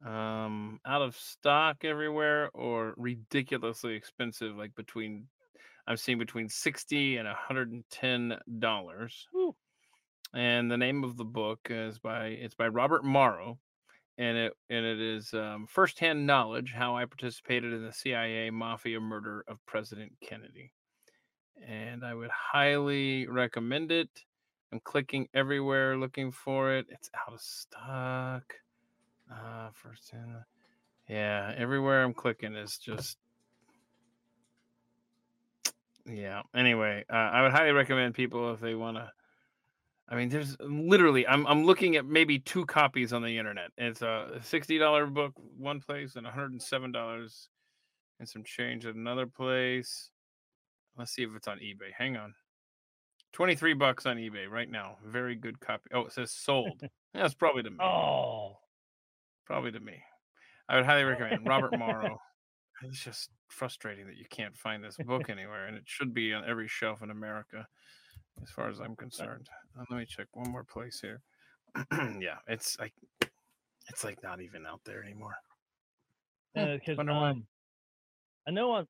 um out of stock everywhere or ridiculously expensive like between i'm seeing between 60 and 110 dollars. And the name of the book is by it's by robert morrow and it and it is um, firsthand knowledge how i participated in the cia mafia murder of president kennedy. And i would highly recommend it. I'm clicking everywhere looking for it. It's out of stock uh, first in, yeah, everywhere I'm clicking is just, yeah. Anyway, uh, I would highly recommend people if they want to. I mean, there's literally, I'm I'm looking at maybe two copies on the internet. It's a sixty dollar book one place and one hundred and seven dollars and some change at another place. Let's see if it's on eBay. Hang on. 23 bucks on eBay right now. Very good copy. Oh, it says sold. That's probably the. Oh, probably to me. I would highly recommend Robert Morrow. It's just frustrating that you can't find this book anywhere, and it should be on every shelf in America, as far as I'm concerned. Uh, let me check one more place here. yeah, it's like it's like not even out there anymore. Hmm, because wonder um, I know on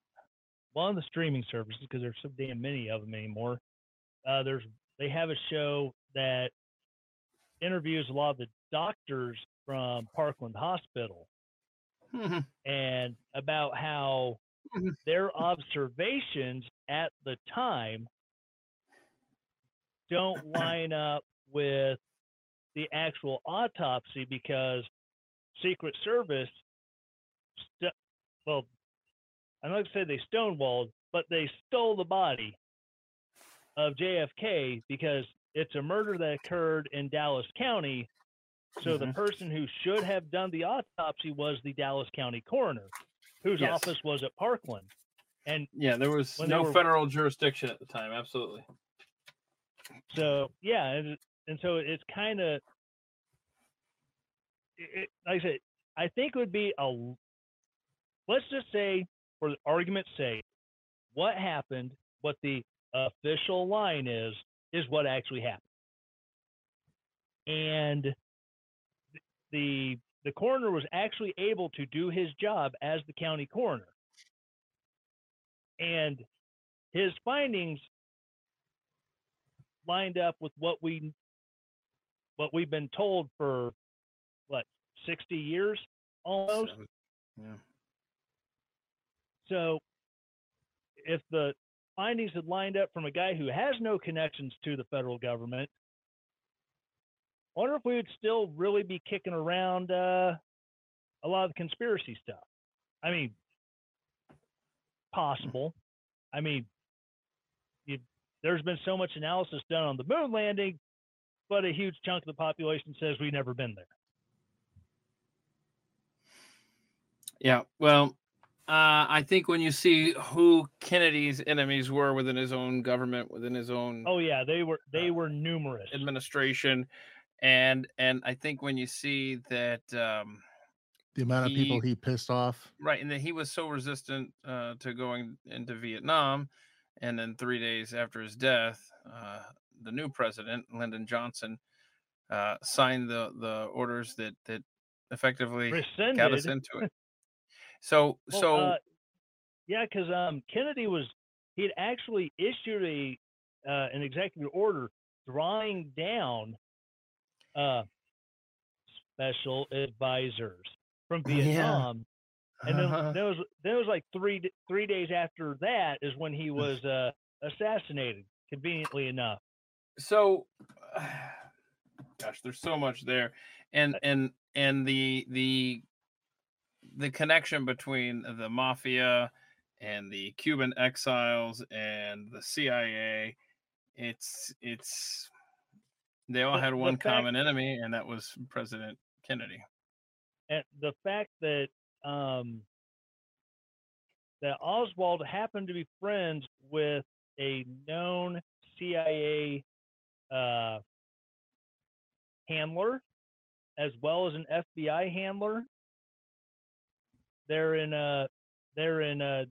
one of the streaming services because there's so damn many of them anymore. Uh, there's they have a show that interviews a lot of the doctors from Parkland Hospital Mhm. and about how Mhm. their observations at the time don't line up with the actual autopsy because Secret Service, st- well, I'm not going to say they stonewalled, but they stole the body of JFK because it's a murder that occurred in Dallas County. So the Mhm. person who should have done the autopsy was the Dallas County coroner, whose Yes. office was at Parkland. And Yeah, there was no were- federal jurisdiction at the time. Absolutely. so yeah, and, and so it's kind of, it, like I said, I think it would be a let's just say, for the argument's sake, what happened, what the official line is, is what actually happened. And the the coroner was actually able to do his job as the county coroner. And his findings lined up with what we what we've been told for what 60 years almost Seven. Yeah. so if the findings had lined up from a guy who has no connections to the federal government I wonder if we would still really be kicking around uh, a lot of the conspiracy stuff. I mean possible. I mean you, there's been so much analysis done on the moon landing but a huge chunk of the population says we've never been there. Yeah. Well, uh, I think when you see who Kennedy's enemies were within his own government, within his own oh yeah they were they Uh, were numerous. administration, and and I think when you see that um, The amount of people He- he pissed off. right, and that he was so resistant uh, to going into Vietnam, and then three days after his death, uh, the new president Lyndon Johnson uh, signed the the orders that that effectively rescinded got us into it. So Well, so uh, yeah, because um, Kennedy was he had actually issued a uh, an executive order drawing down uh, special advisors from Yeah. Vietnam, and then Uh-huh. there was there was like three three days after that is when he was uh, assassinated. Conveniently enough, so gosh there's so much there and and and the the the connection between the mafia and the cuban exiles and the cia it's it's they all had one common enemy and that was president kennedy and the fact that um, that Oswald happened to be friends with a known CIA uh, handler as well as an FBI handler. They're in uh they're in uh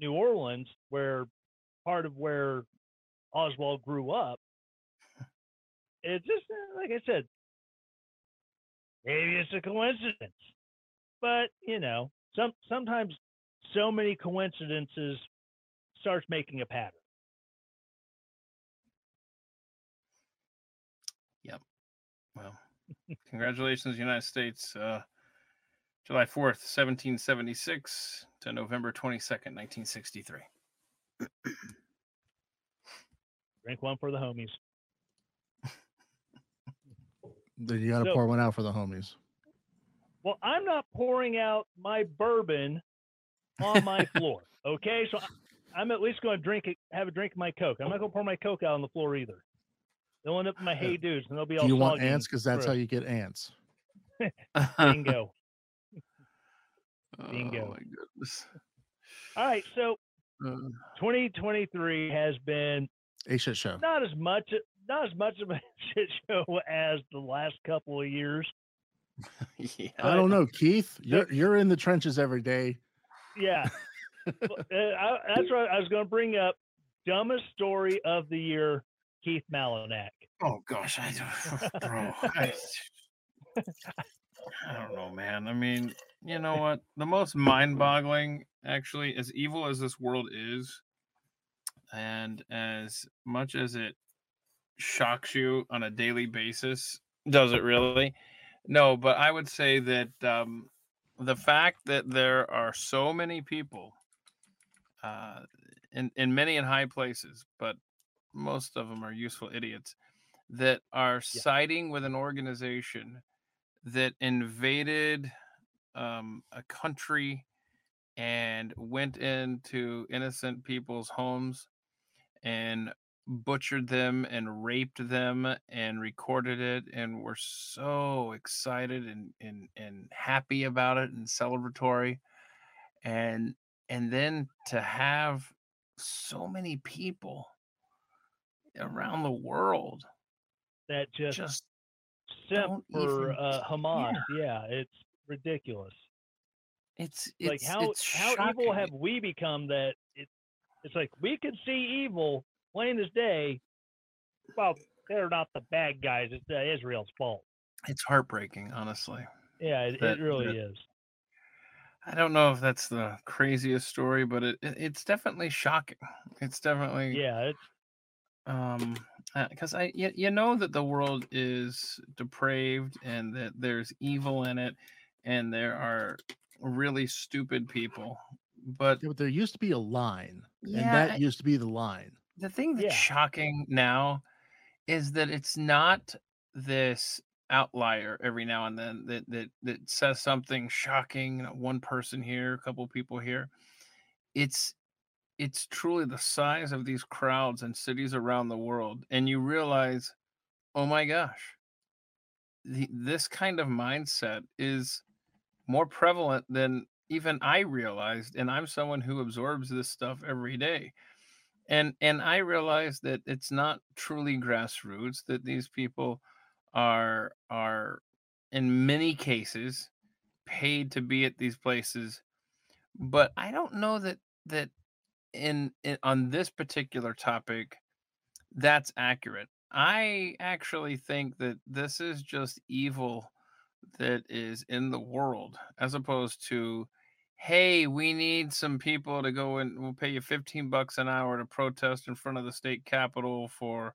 New Orleans, where part of where Oswald grew up. It's just uh, like I said, maybe it's a coincidence, but you know, some sometimes so many coincidences starts making a pattern. Yep. Well, congratulations, United States. Uh, July 4th, 1776 to November 22nd, 1963. Drink one for the homies. Then you got to So- pour one out for the homies. Well, I'm not pouring out my bourbon on my floor. Okay, so I'm at least going to drink it, have a drink of my Coke. I'm not going to pour my Coke out on the floor either. They'll end up in my Hey Dudes, and they'll be all. Do you want ants? Because that's how you get ants. Bingo. Oh Bingo. my goodness. All right, so Uh, 2023 has been A shit show. not as much not as much of a shit show as the last couple of years. yeah. I don't know, Keith. You're you're in the trenches every day. Yeah, uh, I, that's right. I was going to bring up. Dumbest story of the year, Keith Malinak. Oh gosh, I don't, bro. I, I don't know, man. I mean, you know what? The most mind-boggling, actually, as evil as this world is, and as much as it shocks you on a daily basis, does it really? No, but I would say that um, the fact that there are so many people, uh, in in many in high places, but most of them are useful idiots that are siding with an organization that invaded um, a country and went into innocent people's homes and butchered them and raped them and recorded it and were so excited and, and, and happy about it and celebratory and and then to have so many people around the world That just, just don't for even uh, Hamas. Yeah. it's ridiculous. it's like it's how it's how evil have we become that it, it's like we can see evil plain as day. Well, they're not the bad guys. It's uh, Israel's fault. it's heartbreaking honestly Yeah, it, That- it really that- is. i don't know if that's the craziest story but it, it it's definitely shocking it's definitely Yeah, it's um because i you, you know that the world is depraved and that there's evil in it and there are really stupid people but Yeah, but there used to be a line, Yeah, and that I- used to be the line. The thing that's Yeah. shocking now is that it's not this outlier every now and then that that that says something shocking one person here a couple people here. It's it's truly the size of these crowds in cities around the world and you realize oh my gosh. The, this kind of mindset is more prevalent than even i realized and i'm someone who absorbs this stuff every day and and i realize that it's not truly grassroots that these people are are in many cases paid to be at these places but i don't know that that in, in on this particular topic that's accurate. I actually think that this is just evil that is in the world as opposed to hey we need some people to go and we'll pay you 15 bucks an hour to protest in front of the state capitol for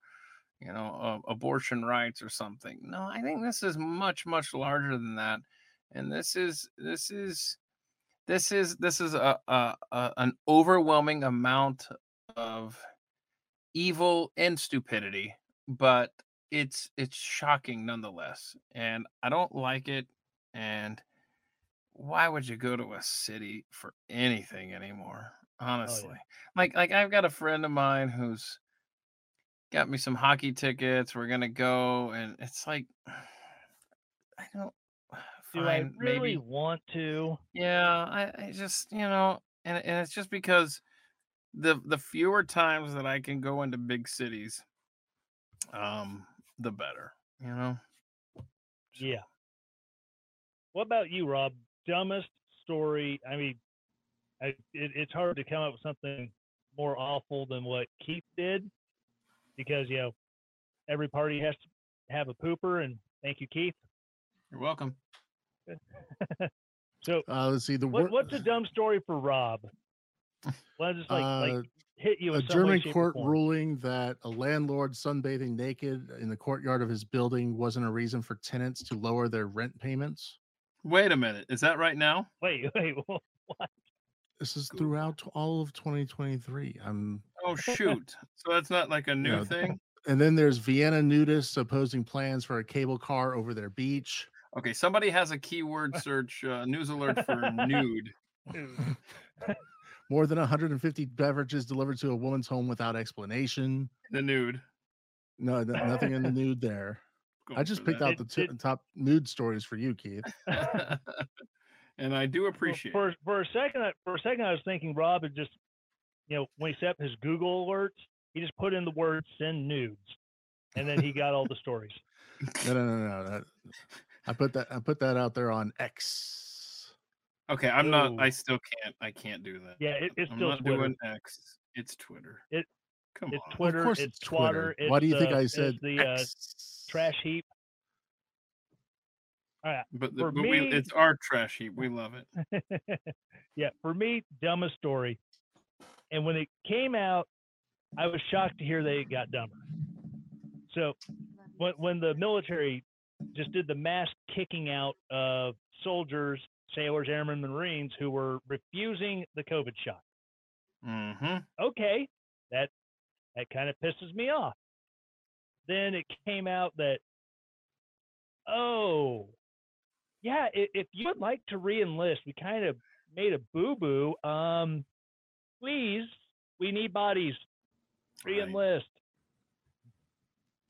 you know uh, abortion rights or something. No i think this is much much larger than that and this is this is this is this is a, a, a an overwhelming amount of evil and stupidity but it's it's shocking nonetheless and i don't like it and why would you go to a city for anything anymore honestly like like i've got a friend of mine who's got me some hockey tickets we're gonna go and it's like i don't do I really maybe want to? yeah, I, I just you know, and and it's just because the the fewer times that I can go into big cities, um, the better. You know. So, Yeah. what about you, Rob? Dumbest story. I mean, I, it, it's hard to come up with something more awful than what Keith did because you know every party has to have a pooper, and thank you, Keith. You're welcome. so Uh, let's see the what, what's a dumb story for Rob? Well, just like Uh, like hit you a with some way, German shape, court ruling that a landlord sunbathing naked in the courtyard of his building wasn't a reason for tenants to lower their rent payments. Wait a minute. Is that right now? Wait, wait, what? This is throughout all of 2023. I'm Oh shoot. so that's not like a new Yeah. thing? and then there's Vienna nudists opposing plans for a cable car over their beach. Okay, somebody has a keyword search uh, news alert for nude. More than 150 beverages delivered to a woman's home without explanation. The nude. No, n- nothing in the nude there. I just picked that. out the It- it- top nude stories for you, Keith. and I do Well, appreciate for for a second. I- For a second, I was thinking Rob had just, you know, when he set up his Google alerts, he just put in the word "send nudes," and then he got all the stories. No, no, no, no. That, I put that I put that out there on X. Okay, I'm not. I still can't. I can't do that. Yeah, it, it's I'm still not Twitter. doing X. It's Twitter. It- Come It's on. Twitter. of course, it's it's Twitter. Twatter. Why do you it's, think uh, I said the uh, X? Trash heap? All right. But, the, for but we, me- it's our trash heap. We love it. yeah, for me, dumbest story. And when it came out, I was shocked to hear they got dumber. So when when the military just did the mass kicking out of soldiers, sailors, airmen, marines who were refusing the COVID shot. Mm-hmm. Okay, that that kind of pisses me off. Then it came out that oh, yeah, if, if you would like to re-enlist, we kind of made a boo-boo. Um, please, we need bodies. Right. Re-enlist.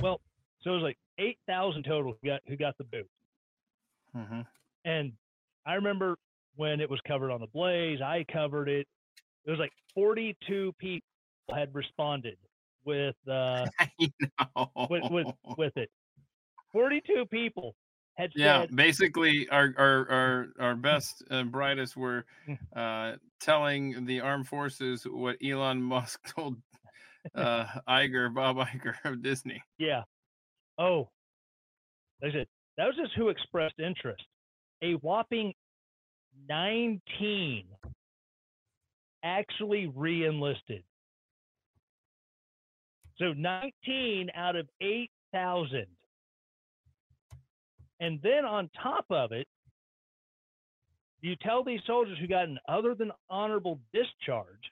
Well, so it was like eight thousand total who got who got the boot. Mm-hmm. And I remember when it was covered on the Blaze, I covered it. It was like 42 people had responded with uh, with, with with it. 42 people had yeah, said, basically, our our our our best and brightest were uh, telling the armed forces what Elon Musk told uh, Iger, Bob Iger of Disney. "Yeah, oh," they said that was just who expressed interest. A whopping 19 actually re-enlisted. So 19 out of 8,000. And then on top of it, you tell these soldiers who got an other than honorable discharge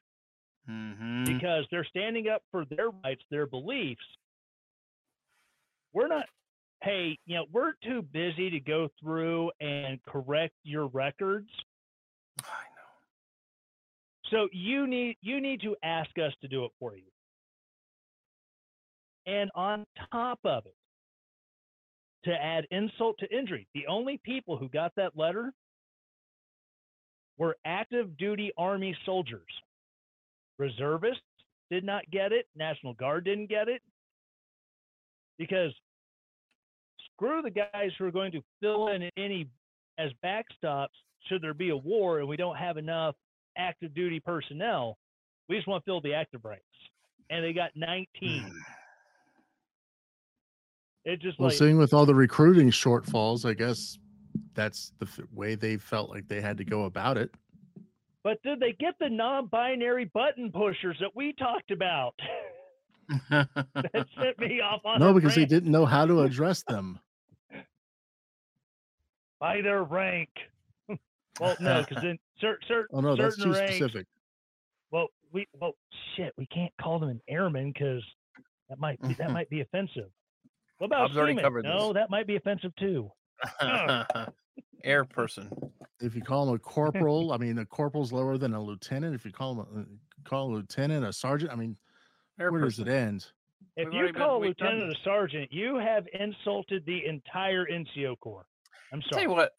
Mm-hmm. because they're standing up for their rights, their beliefs. We're not, hey, you know, we're too busy to go through and correct your records. I know. So you need you need to ask us to do it for you. And on top of it, to add insult to injury, the only people who got that letter were active duty Army soldiers. Reservists did not get it. National Guard didn't get it. Because screw the guys who are going to fill in any as backstops should there be a war and we don't have enough active duty personnel. We just want to fill the active ranks. And they got 19. It just Well, like seeing with all the recruiting shortfalls, I guess that's the f- way they felt like they had to go about it. But did they get the non-binary button pushers that we talked about? that sent me off on No, because they didn't know how to address them. by their rank. well, no, because then cer- cer- Oh no, that's certain too ranks. specific. Well, we well shit, we can't call them an airman because that might be, that might be offensive. What about Bob's already seaman? covered No, this. that might be offensive too. Air person. If you call him a corporal, I mean, a corporal's lower than a lieutenant. If you call him a, call a lieutenant a sergeant, I mean, Air where does it end? If We've you already been- call a lieutenant a sergeant, you have insulted the entire NCO Corps. I'm Tell sorry. you what,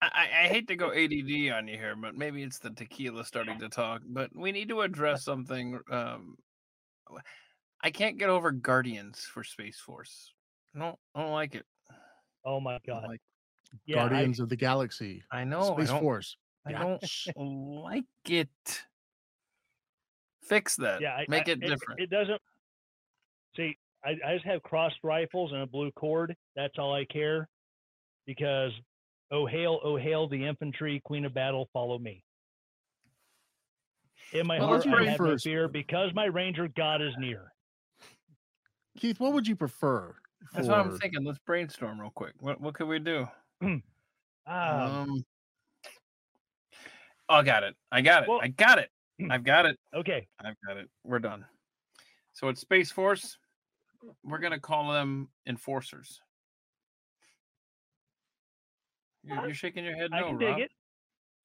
I, I I hate to go ADD on you here, but maybe it's the tequila starting to talk. But we need to address something. Um, I can't get over Guardians for Space Force. I don't, I don't like it. Oh my god. like- Yeah, I- Guardians of the Galaxy, I know. Space I don't, Force. I don't like it. Fix that. yeah, I, Make I- it different. It, doesn't. See, I, I just have crossed rifles and a blue cord. That's all I care, because oh hail, oh hail, the infantry, queen of battle, follow me. In my Well, heart, I have no fear because my ranger god is near. Keith, what would you prefer? That's what I'm thinking. Let's brainstorm real quick. What what could we do? Ah, Um, oh, I got it. I got it. Well- I got it. I've got it. okay. I've got it. We're done. So it's Space Force. We're gonna call them enforcers. You're, you're shaking your head. No, I no, can Rob. dig it.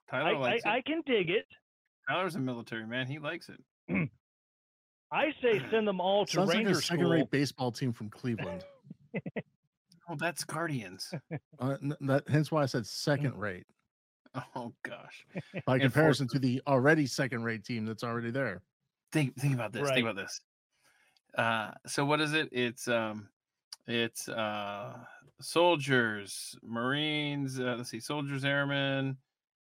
Tyler I, I, likes I it. can dig it. Tyler's a military man. He likes it. I say send them all to Sounds like ranger a school. second-rate baseball team from Cleveland. Oh, that's Guardians. uh, n- that, hence why I said second-rate oh gosh. by comparison to the already second-rate team that's already there. think think about this. Right. Think about this. Uh, so what is it? It's um, it's uh, soldiers, Marines. Uh, let's see, soldiers, airmen,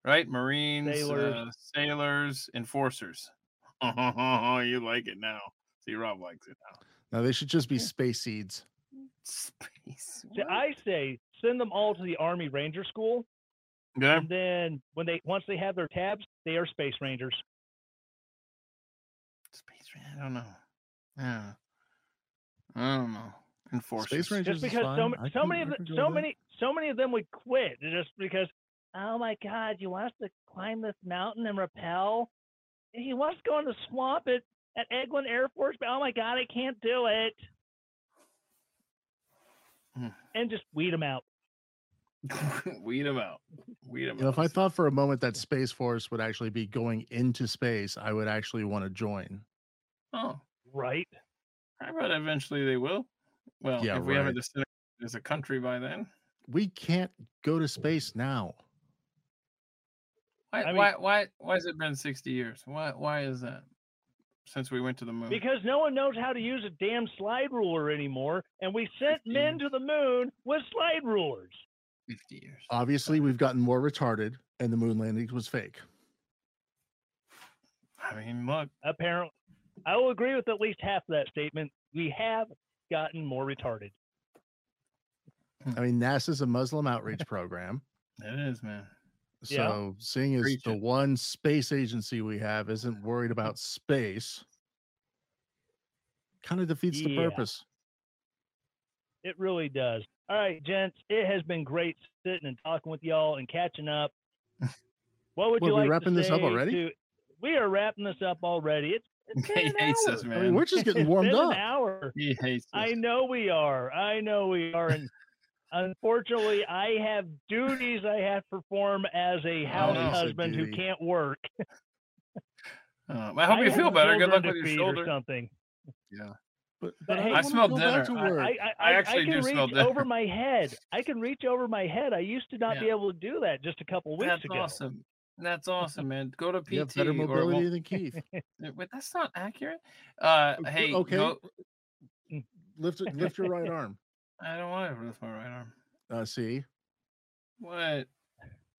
right? Marines, Sailors. uh, sailors, enforcers. Oh, you like it now. See, Rob likes it now. Now they should just be space seeds. Space. See, I say send them all to the Army Ranger School, Yeah. and then when they once they have their tabs, they are Space Rangers. Space. Ra- I don't know. Yeah. I don't know. Enforcers. Space Rangers Just because so, fine. ma- so many of the, so with that. many so many of them would quit just because. Oh my God! You want us to climb this mountain and rappel? He wants to go in the swamp at at Eglin Air Force, but oh my God, I can't do it. Hmm. And just weed them out. Weed them out. Weed them You know, out. if I thought for a moment that Space Force would actually be going into space, I would actually want to join. oh, Right. I bet eventually they will. Well, Yeah, if we haven't right. disintegrated as a country by then. We can't go to space now. Why, I mean- why, why, why has it been 60 years? Why, why is that? Since we went to the moon. Because no one knows how to use a damn slide ruler anymore, and we sent men 15. to the moon with slide rulers. 50 years. Obviously, we've gotten more retarded, and the moon landing was fake. I mean, look, Apparently, I will agree with at least half of that statement. We have gotten more retarded. I mean, NASA's a Muslim outreach program. it is, man. So, Yeah. seeing as the one space agency we have isn't worried mm-hmm. about space, kind of defeats the purpose. It really does. All right, gents, it has been great sitting and talking with y'all and catching up. What would What, you we like wrapping to this up already? to- we are wrapping this up already. It's, it's been he an hates hour. us, I mean, we're just getting It's warmed been up. An hour. he hates us. I know we are. I know we are. And unfortunately, I have duties I have to perform as a house no. husband who can't work. Uh, I hope you feel better. Good luck with your shoulder. Or something. But, But but hey- I, I smell wanna go back dinner. to I, work. I, I I, actually I can do smell reach over my head. I can reach over my head. I used to not be able to do that just a couple weeks That's ago. awesome. That's awesome, man. Go to PT you have better or mobility won't- than Keith. Uh, Wait, that's not accurate. Uh, Okay, hey, okay. go- lift lift your right arm. I don't want to lift my right arm. Uh, see, What?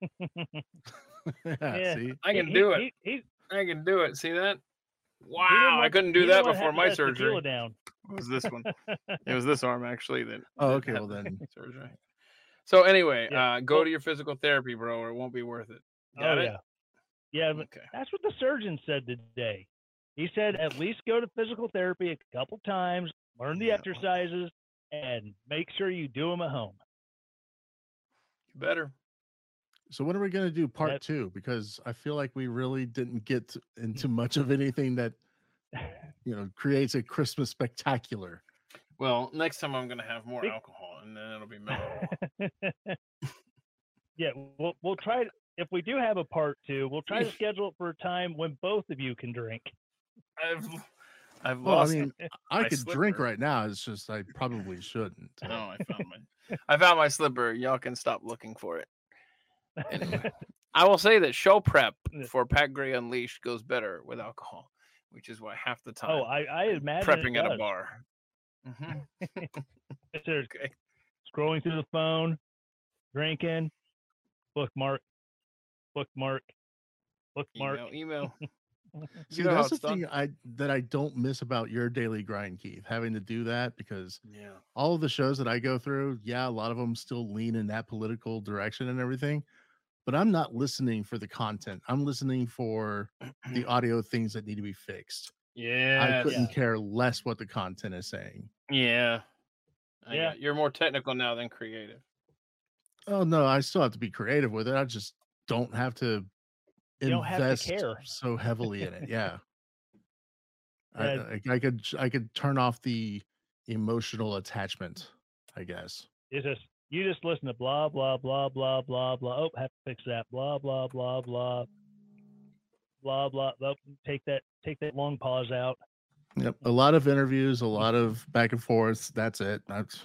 yeah, Yeah. see, I can he- do it. he- he- he I can do it. See that? Wow, I couldn't do that before my to let tequila surgery. Down. It was this one. It was this arm actually that. Oh, okay, had well then. Surgery. So anyway, Yeah, uh, go to your physical therapy, bro, or it won't be worth it. Got oh it? yeah, yeah. Okay. that's what the surgeon said today. He said at least go to physical therapy a couple times, learn the Yeah. exercises, and make sure you do them at home. You better. So when are we going to do part That- two? Because I feel like we really didn't get into much of anything that you know creates a Christmas spectacular. Well, next time I'm gonna have more Big- alcohol, and then it'll be mellow. yeah, we'll we'll try if we do have a part two, we'll try to schedule it for a time when both of you can drink. I've I've Well, I mean, I could drink right now. It's just I probably shouldn't. No, I found my I found my slipper. Y'all can stop looking for it. Anyway, I will say that show prep for Pat Gray Unleashed goes better with alcohol, which is why half the time oh, I, I imagine prepping at a bar. Mhm. Okay. scrolling through the phone, drinking, bookmark, bookmark, bookmark. Email, email. See, know that's the done. thing I that I don't miss about your daily grind, Keith. Having to do that because Yeah. all of the shows that I go through, yeah, a lot of them still lean in that political direction and everything. But I'm not listening for the content. I'm listening for the audio things that need to be fixed. Yeah. I couldn't Yeah. care less what the content is saying. Yeah. Yeah. You're more technical now than creative. Oh no, I still have to be creative with it. I just don't have to You don't have to invest care. so heavily in it. Yeah. I, I, I could I could turn off the emotional attachment, I guess. It's just you just listen to blah blah blah blah blah blah. Oh, have to fix that. Blah blah blah blah blah blah. Oh, take that take that long pause out. Yep. A lot of interviews, a lot of back and forth. That's it. That's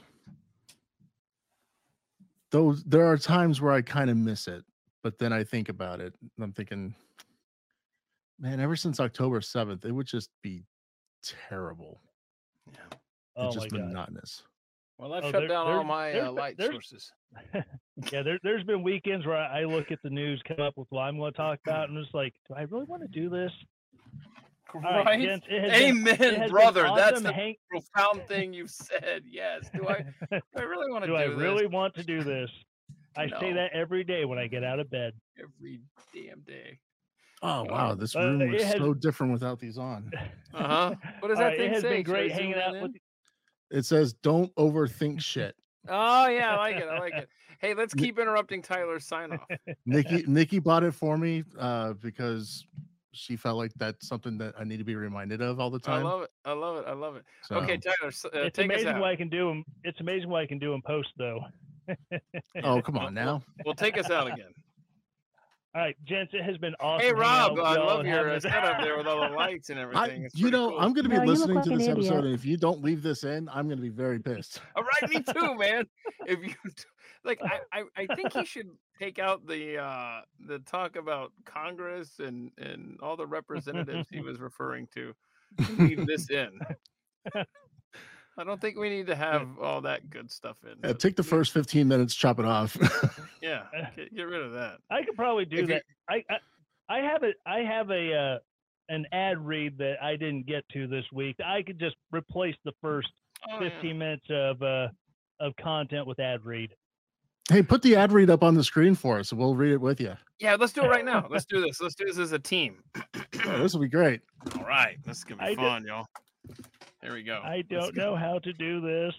those there are times where I kind of miss it, but then I think about it. and I'm thinking, man, ever since October 7th, it would just be terrible. Yeah. Oh it's my just god. monotonous. Well, I've Oh, shut there- down all my there's uh, light there's- sources. yeah, there, there's been weekends where I, I look at the news, come up with what I'm going to talk about, and it's like, do I really want to do this? All right, Right? gents, it has been- Amen, it has been brother. That's awesome the hang- profound thing you've said. Yes. Do I? Do I really want to do do, I this really want to do this? I say that every day when I get out of bed. every damn day? Oh wow, this Uh, room it was has- so different without these on. Uh huh. What does that right, thing it has say? been great hanging out in? with It says don't overthink shit. Oh yeah, I like it. I like it. Hey, let's keep interrupting Tyler's sign off. Nikki Nikki bought it for me uh because she felt like that's something that I need to be reminded of all the time. I love it. I love it. I love it. So, Okay, Tyler, s- uh, it's take us amazing out. what I can do. in- It's amazing what I can do in post, though. Oh come on now. Well, take us out again. All right, gents, it has been awesome. Hey, Rob, I love and your having uh, setup there with all the lights and everything. I, you know, cool. I'm going to be No, listening like to an this episode, and if you don't leave this in, I'm going to be very pissed. All right, me too, man. If you like, I, I, I think he should take out the uh the talk about Congress and and all the representatives he was referring to. Leave this in. I don't think we need to have all that good stuff in. Yeah, take the first 15 minutes, chop it off. Yeah, get, get rid of that. I could probably do If you- that. I, I I have a I have a uh, an ad read that I didn't get to this week. I could just replace the first Oh, yeah. 15 minutes of uh of content with ad read. hey, put the ad read up on the screen for us, we'll read it with you. Yeah, let's do it right now. Let's do this. Let's do this as a team. Oh, this will be great. All right, this is gonna be d- fun, y'all. Here we go. I don't go. know how to do this.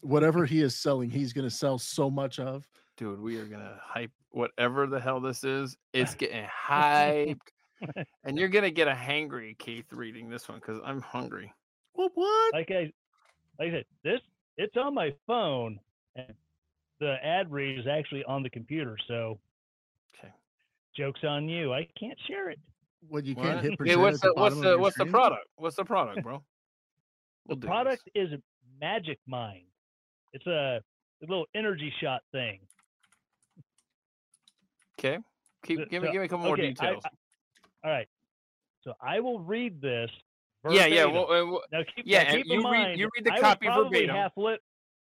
Whatever he is selling, he's going to sell so much of. dude. We are gonna hype whatever the hell this is. It's getting hyped, and you're gonna get a hangry Keith reading this one because I'm hungry. What? What? Like I like I said, this it's on my phone and the ad read is actually on the computer, so Okay. joke's on you. I can't share it. What you can't What? hit Hey, present what's at the, the what's the your what's the product? What's the product, bro? We'll The product this. is Magic Mind. It's a, a little energy shot thing. Okay. Keep So- give me give me a couple more okay, I- details. I- all right. So I will read this. yeah, yeah. Well, uh, well, now keep, yeah, now keep you read- you read the I copy probably verbatim. Half lit.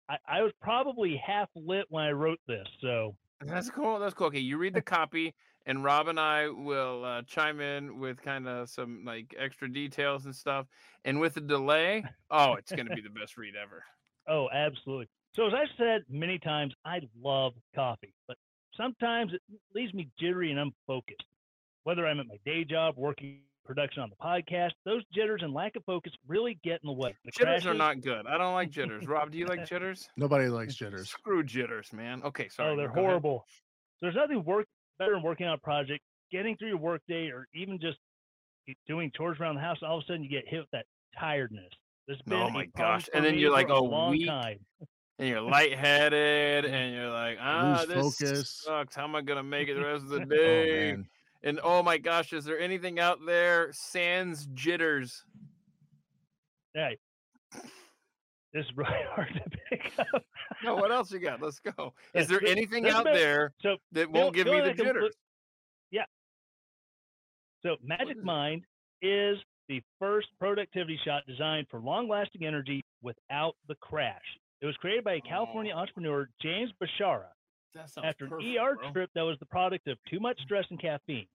I, I was probably half lit when I wrote this. So that's cool. That's cool. Okay, you read the copy, and Rob and I will uh, chime in with kind of some like extra details and stuff. And with the delay, oh, it's gonna be the best read ever. Oh, absolutely. So as I've said many times, I love coffee, but sometimes it leaves me jittery and unfocused. Whether I'm at my day job, working production on the podcast, those jitters and lack of focus really get in the way. The Jitters are not good. I don't like jitters. Rob, do you like jitters? Nobody likes jitters. Screw jitters, man. Okay, sorry. oh, they're go ahead. horrible. There's nothing work better than working on a project, getting through your workday, or even just doing chores around the house. All of a sudden, you get hit with that tiredness. There's been Oh my gosh, and then you're like a long week time. and you're lightheaded and you're like, ah, Lose this focus. sucks. How am I gonna make it the rest of the Oh day? man. and oh my gosh, is there anything out there? Sans jitters. Hey, this is really hard to pick up. No, what else you got? Let's go. Yeah, Is there anything out been- there So that won't give me the thing I can put- jitters? So Magic? Mind is the first productivity shot designed for long-lasting energy without the crash. It was created by a California Oh. entrepreneur James Beshara. After an ER bro. trip that was the product of too much stress and caffeine.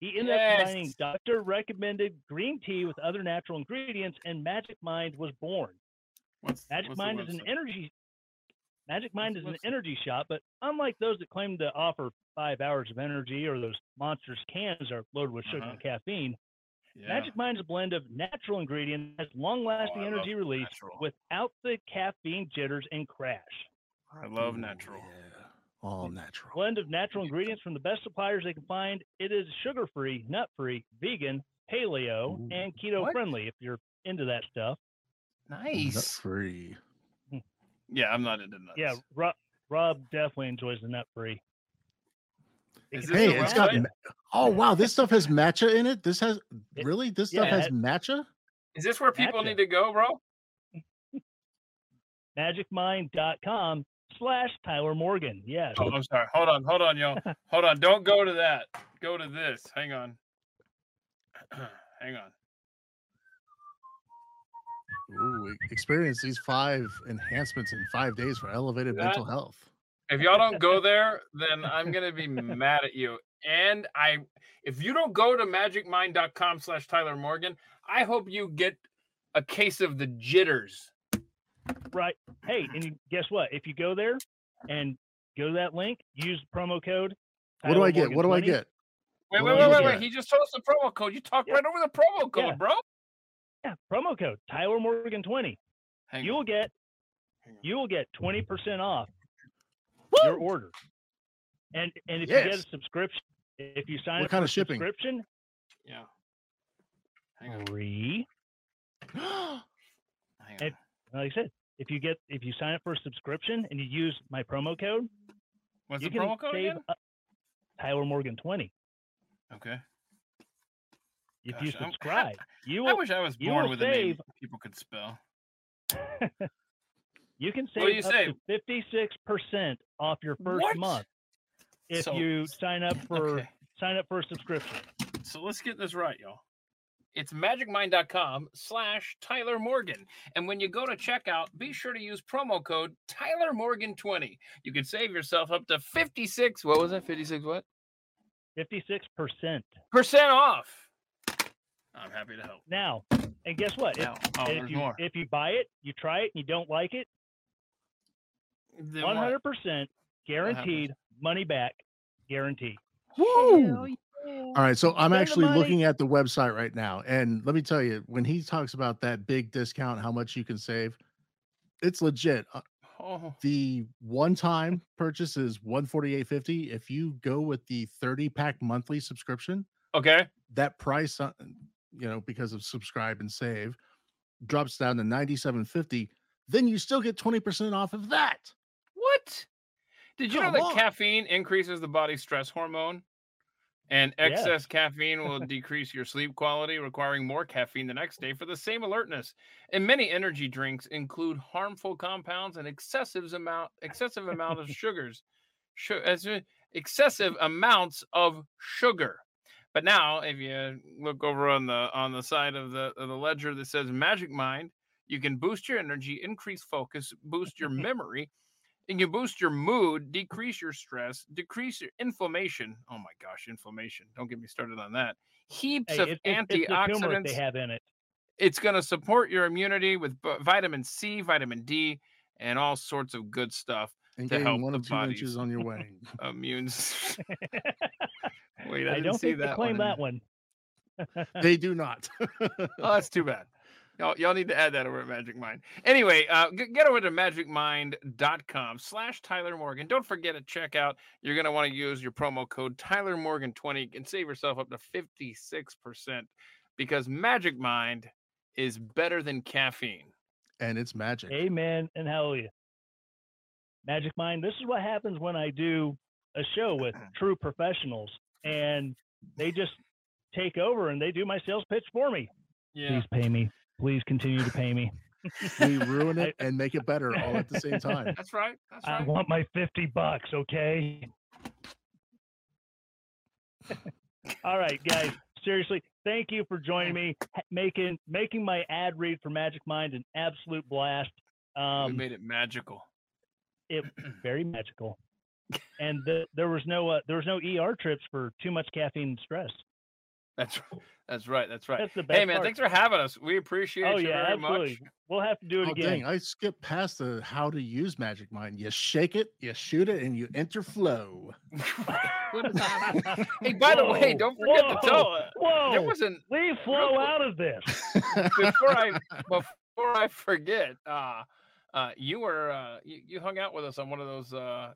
He ended up combining doctor recommended green tea with other natural ingredients, and Magic Mind was born. What's, Magic what's Mind is an energy. Magic Mind is an energy shot, but unlike those that claim to offer five hours of energy or those monsters cans are loaded with sugar Uh-huh. and caffeine, Yeah. Magic Mind is a blend of natural ingredients, that has long-lasting Oh, energy release natural. without the caffeine jitters and crash. I love Ooh, natural. Yeah. All natural. Blend of natural ingredients from the best suppliers they can find. It is sugar-free, nut-free, vegan, paleo, Ooh. and keto-friendly. If you're into that stuff, Nice. free. Yeah, I'm not into nuts. yeah, Rob, Rob definitely enjoys the nut-free. It Is Hey, it's got. website? Oh wow, this stuff has matcha in it. This has It- really. This stuff yeah, has it- matcha. Is this where people Matcha. need to go, bro? magicmind.com slash Tyler Morgan. Yes. Oh, I'm sorry. Hold on, hold on, y'all. Hold on. Don't go to that. Go to this. Hang on. Hang on. Ooh, experience these five enhancements in five days for elevated That- mental health. If y'all don't go there, then I'm gonna be mad at you. And I, if you don't go to magicmind.com slash Tyler Morgan, I hope you get a case of the jitters. Right. Hey, and guess what? If you go there and go to that link, use promo code. What do I get? What do I 20. get? Wait, wait, wait, wait, wait. He just told us the promo code. You talked Yeah. right over the promo code, Yeah. bro. Yeah, promo code Tyler Morgan 20. Hang You on. will get you will get 20% off your order. And and if you get a subscription, if you sign What up kind for of shipping? subscription, Yeah. Hang on. free. Hang on. And- Like I said, if you get if you sign up for a subscription and you use my promo code, What's you the can promo code save again? Tyler Morgan 20. Okay. If you Gosh, I'm- subscribe, you I wish I was born will with a name people could spell. you can save you up save? to 56% off your first What? month if So- you sign up for Okay. sign up for a subscription. So let's get this right, y'all. It's magicmind.com slash Tyler Morgan. And when you go to checkout, be sure to use promo code Tyler Morgan 20. You can save yourself up to 56. What was that? 56 what? 56%. Percent off. I'm happy to help. Now, and guess what? If, Now, oh, if there's you more. if you buy it, you try it, and you don't like it, Then hundred percent guaranteed money back guarantee. Woo! All right, so I'm Spend actually looking at the website right now, and let me tell you, when he talks about that big discount, how much you can save, it's legit. Uh, Oh, The one-time purchase is 148.50. If you go with the 30-pack monthly subscription, okay. that price, uh, you know, because of subscribe and save, drops down to 97.50. Then you still get 20% off of that. What? Did you know that on. caffeine increases the body's stress hormone? And excess caffeine will decrease your sleep quality, requiring more caffeine the next day for the same alertness. And many energy drinks include harmful compounds and excessive amount excessive amount of sugars, Su- as excessive amounts of sugar. But now, if you look over on the on the side of the of the ledger that says Magic Mind, you can boost your energy, increase focus, boost your memory, and you boost your mood, decrease your stress, decrease your inflammation. Oh my gosh, inflammation. Don't get me started on that. Heaps Hey, of it- it's- it's the antioxidants. they have in it. It's going to support your immunity with b- vitamin C, vitamin D, and all sorts of good stuff. And To help one of the or two inches bodies. on your way. Immune. Wait, I, I didn't don't see that claim one. that one. they do not. Oh, that's too bad. Y'all, y'all need to add that over at Magic Mind. Anyway, uh, g- get over to magicmind.com slash Tyler Morgan. Don't forget to check out. you're going to want to use your promo code Tyler Morgan 20 and save yourself up to 56% because Magic Mind is better than caffeine. and it's magic. Amen and hallelujah. Magic Mind. This is what happens when I do a show with true professionals and they just take over and they do my sales pitch for me. Yeah. Please pay me. Please continue to pay me. we ruin it and make it better all at the same time. That's right. That's I want my 50 bucks, okay? All right, guys. Seriously, thank you for joining me, making making my ad read for Magic Mind an absolute blast. we Um, made it magical. it very magical. And the, there was no uh, there was no ER trips for too much caffeine and stress. That's that's right. That's right. That's the best Hey man, part. thanks for having us. We appreciate oh you yeah, very absolutely. much. We'll have to do it Oh, again. dang, I skipped past the how to use Magic Mind. You shake it, you shoot it, and you enter flow. What is happening? hey, by the way, don't forget whoa, to tell. uh, Whoa! There wasn't Leave flow quick. out of this. before I before I forget. Uh, uh, you were uh, you, you hung out with us on one of those uh, uh,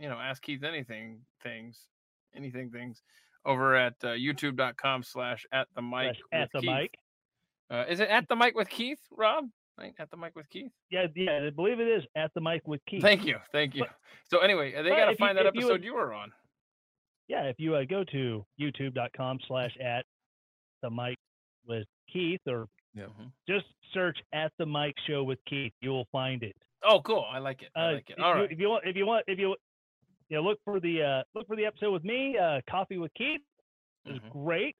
you know ask Keith anything things anything things over at uh, youtube.com slash at the mic at the Keith. mic. Uh, is it at the mic with Keith, Rob? Right, At the mic with Keith. Yeah, yeah. I believe it is at the mic with Keith. Thank you, thank you. But- so anyway, they got to if you- find that if you episode would- you were on. yeah, if you uh, go to youtube.com slash at the mic with Keith or Yeah. Mhm. just search at the Mic show with Keith, you will find it. Oh, cool. I like it. I Uh, like it. if All you- right. If you want, if you want, if you, you know, look for the uh, look for the episode with me, uh, Coffee with Keith is Mhm. great.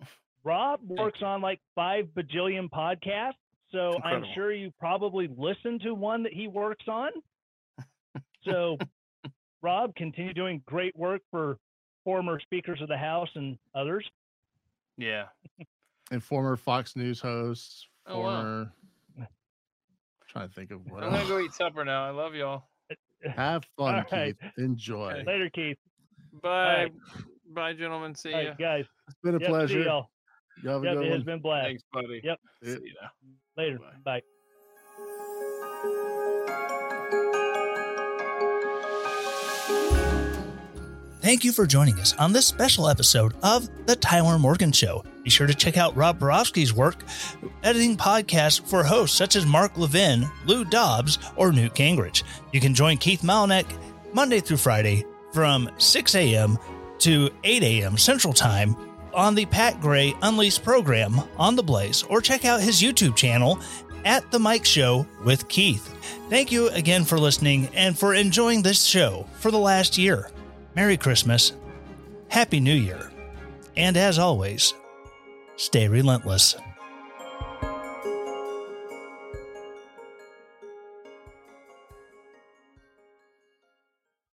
Rob works on like five bajillion podcasts, so I'm sure you probably listened to one that he works on. So, Rob, continue doing great work for former speakers of the House and others. Yeah. And former Fox News hosts, Oh, wow. former. Trying to think of what I'm gonna go eat supper now. I love y'all. Have fun, All right. Keith. Enjoy. Later, Keith. Bye. right. Bye, gentlemen. See All ya. right, guys. It's been a Yep, see pleasure. y'all. You have a Yep, good it has been blast. Thanks, buddy. Yep. Yeah. See ya. Later. Bye. Bye. Thank you for joining us on this special episode of The Tyler Morgan Show. Be sure to check out Rob Barowski's work editing podcasts for hosts such as Mark Levin, Lou Dobbs, or Newt Gingrich. You can join Keith Malinak Monday through Friday from 6 a.m. to 8 a.m. Central Time on the Pat Gray Unleashed program on The Blaze, or check out his YouTube channel at The Mic Show with Keith. Thank you again for listening and for enjoying this show for the last year. Merry Christmas, Happy New Year, and as always, stay relentless.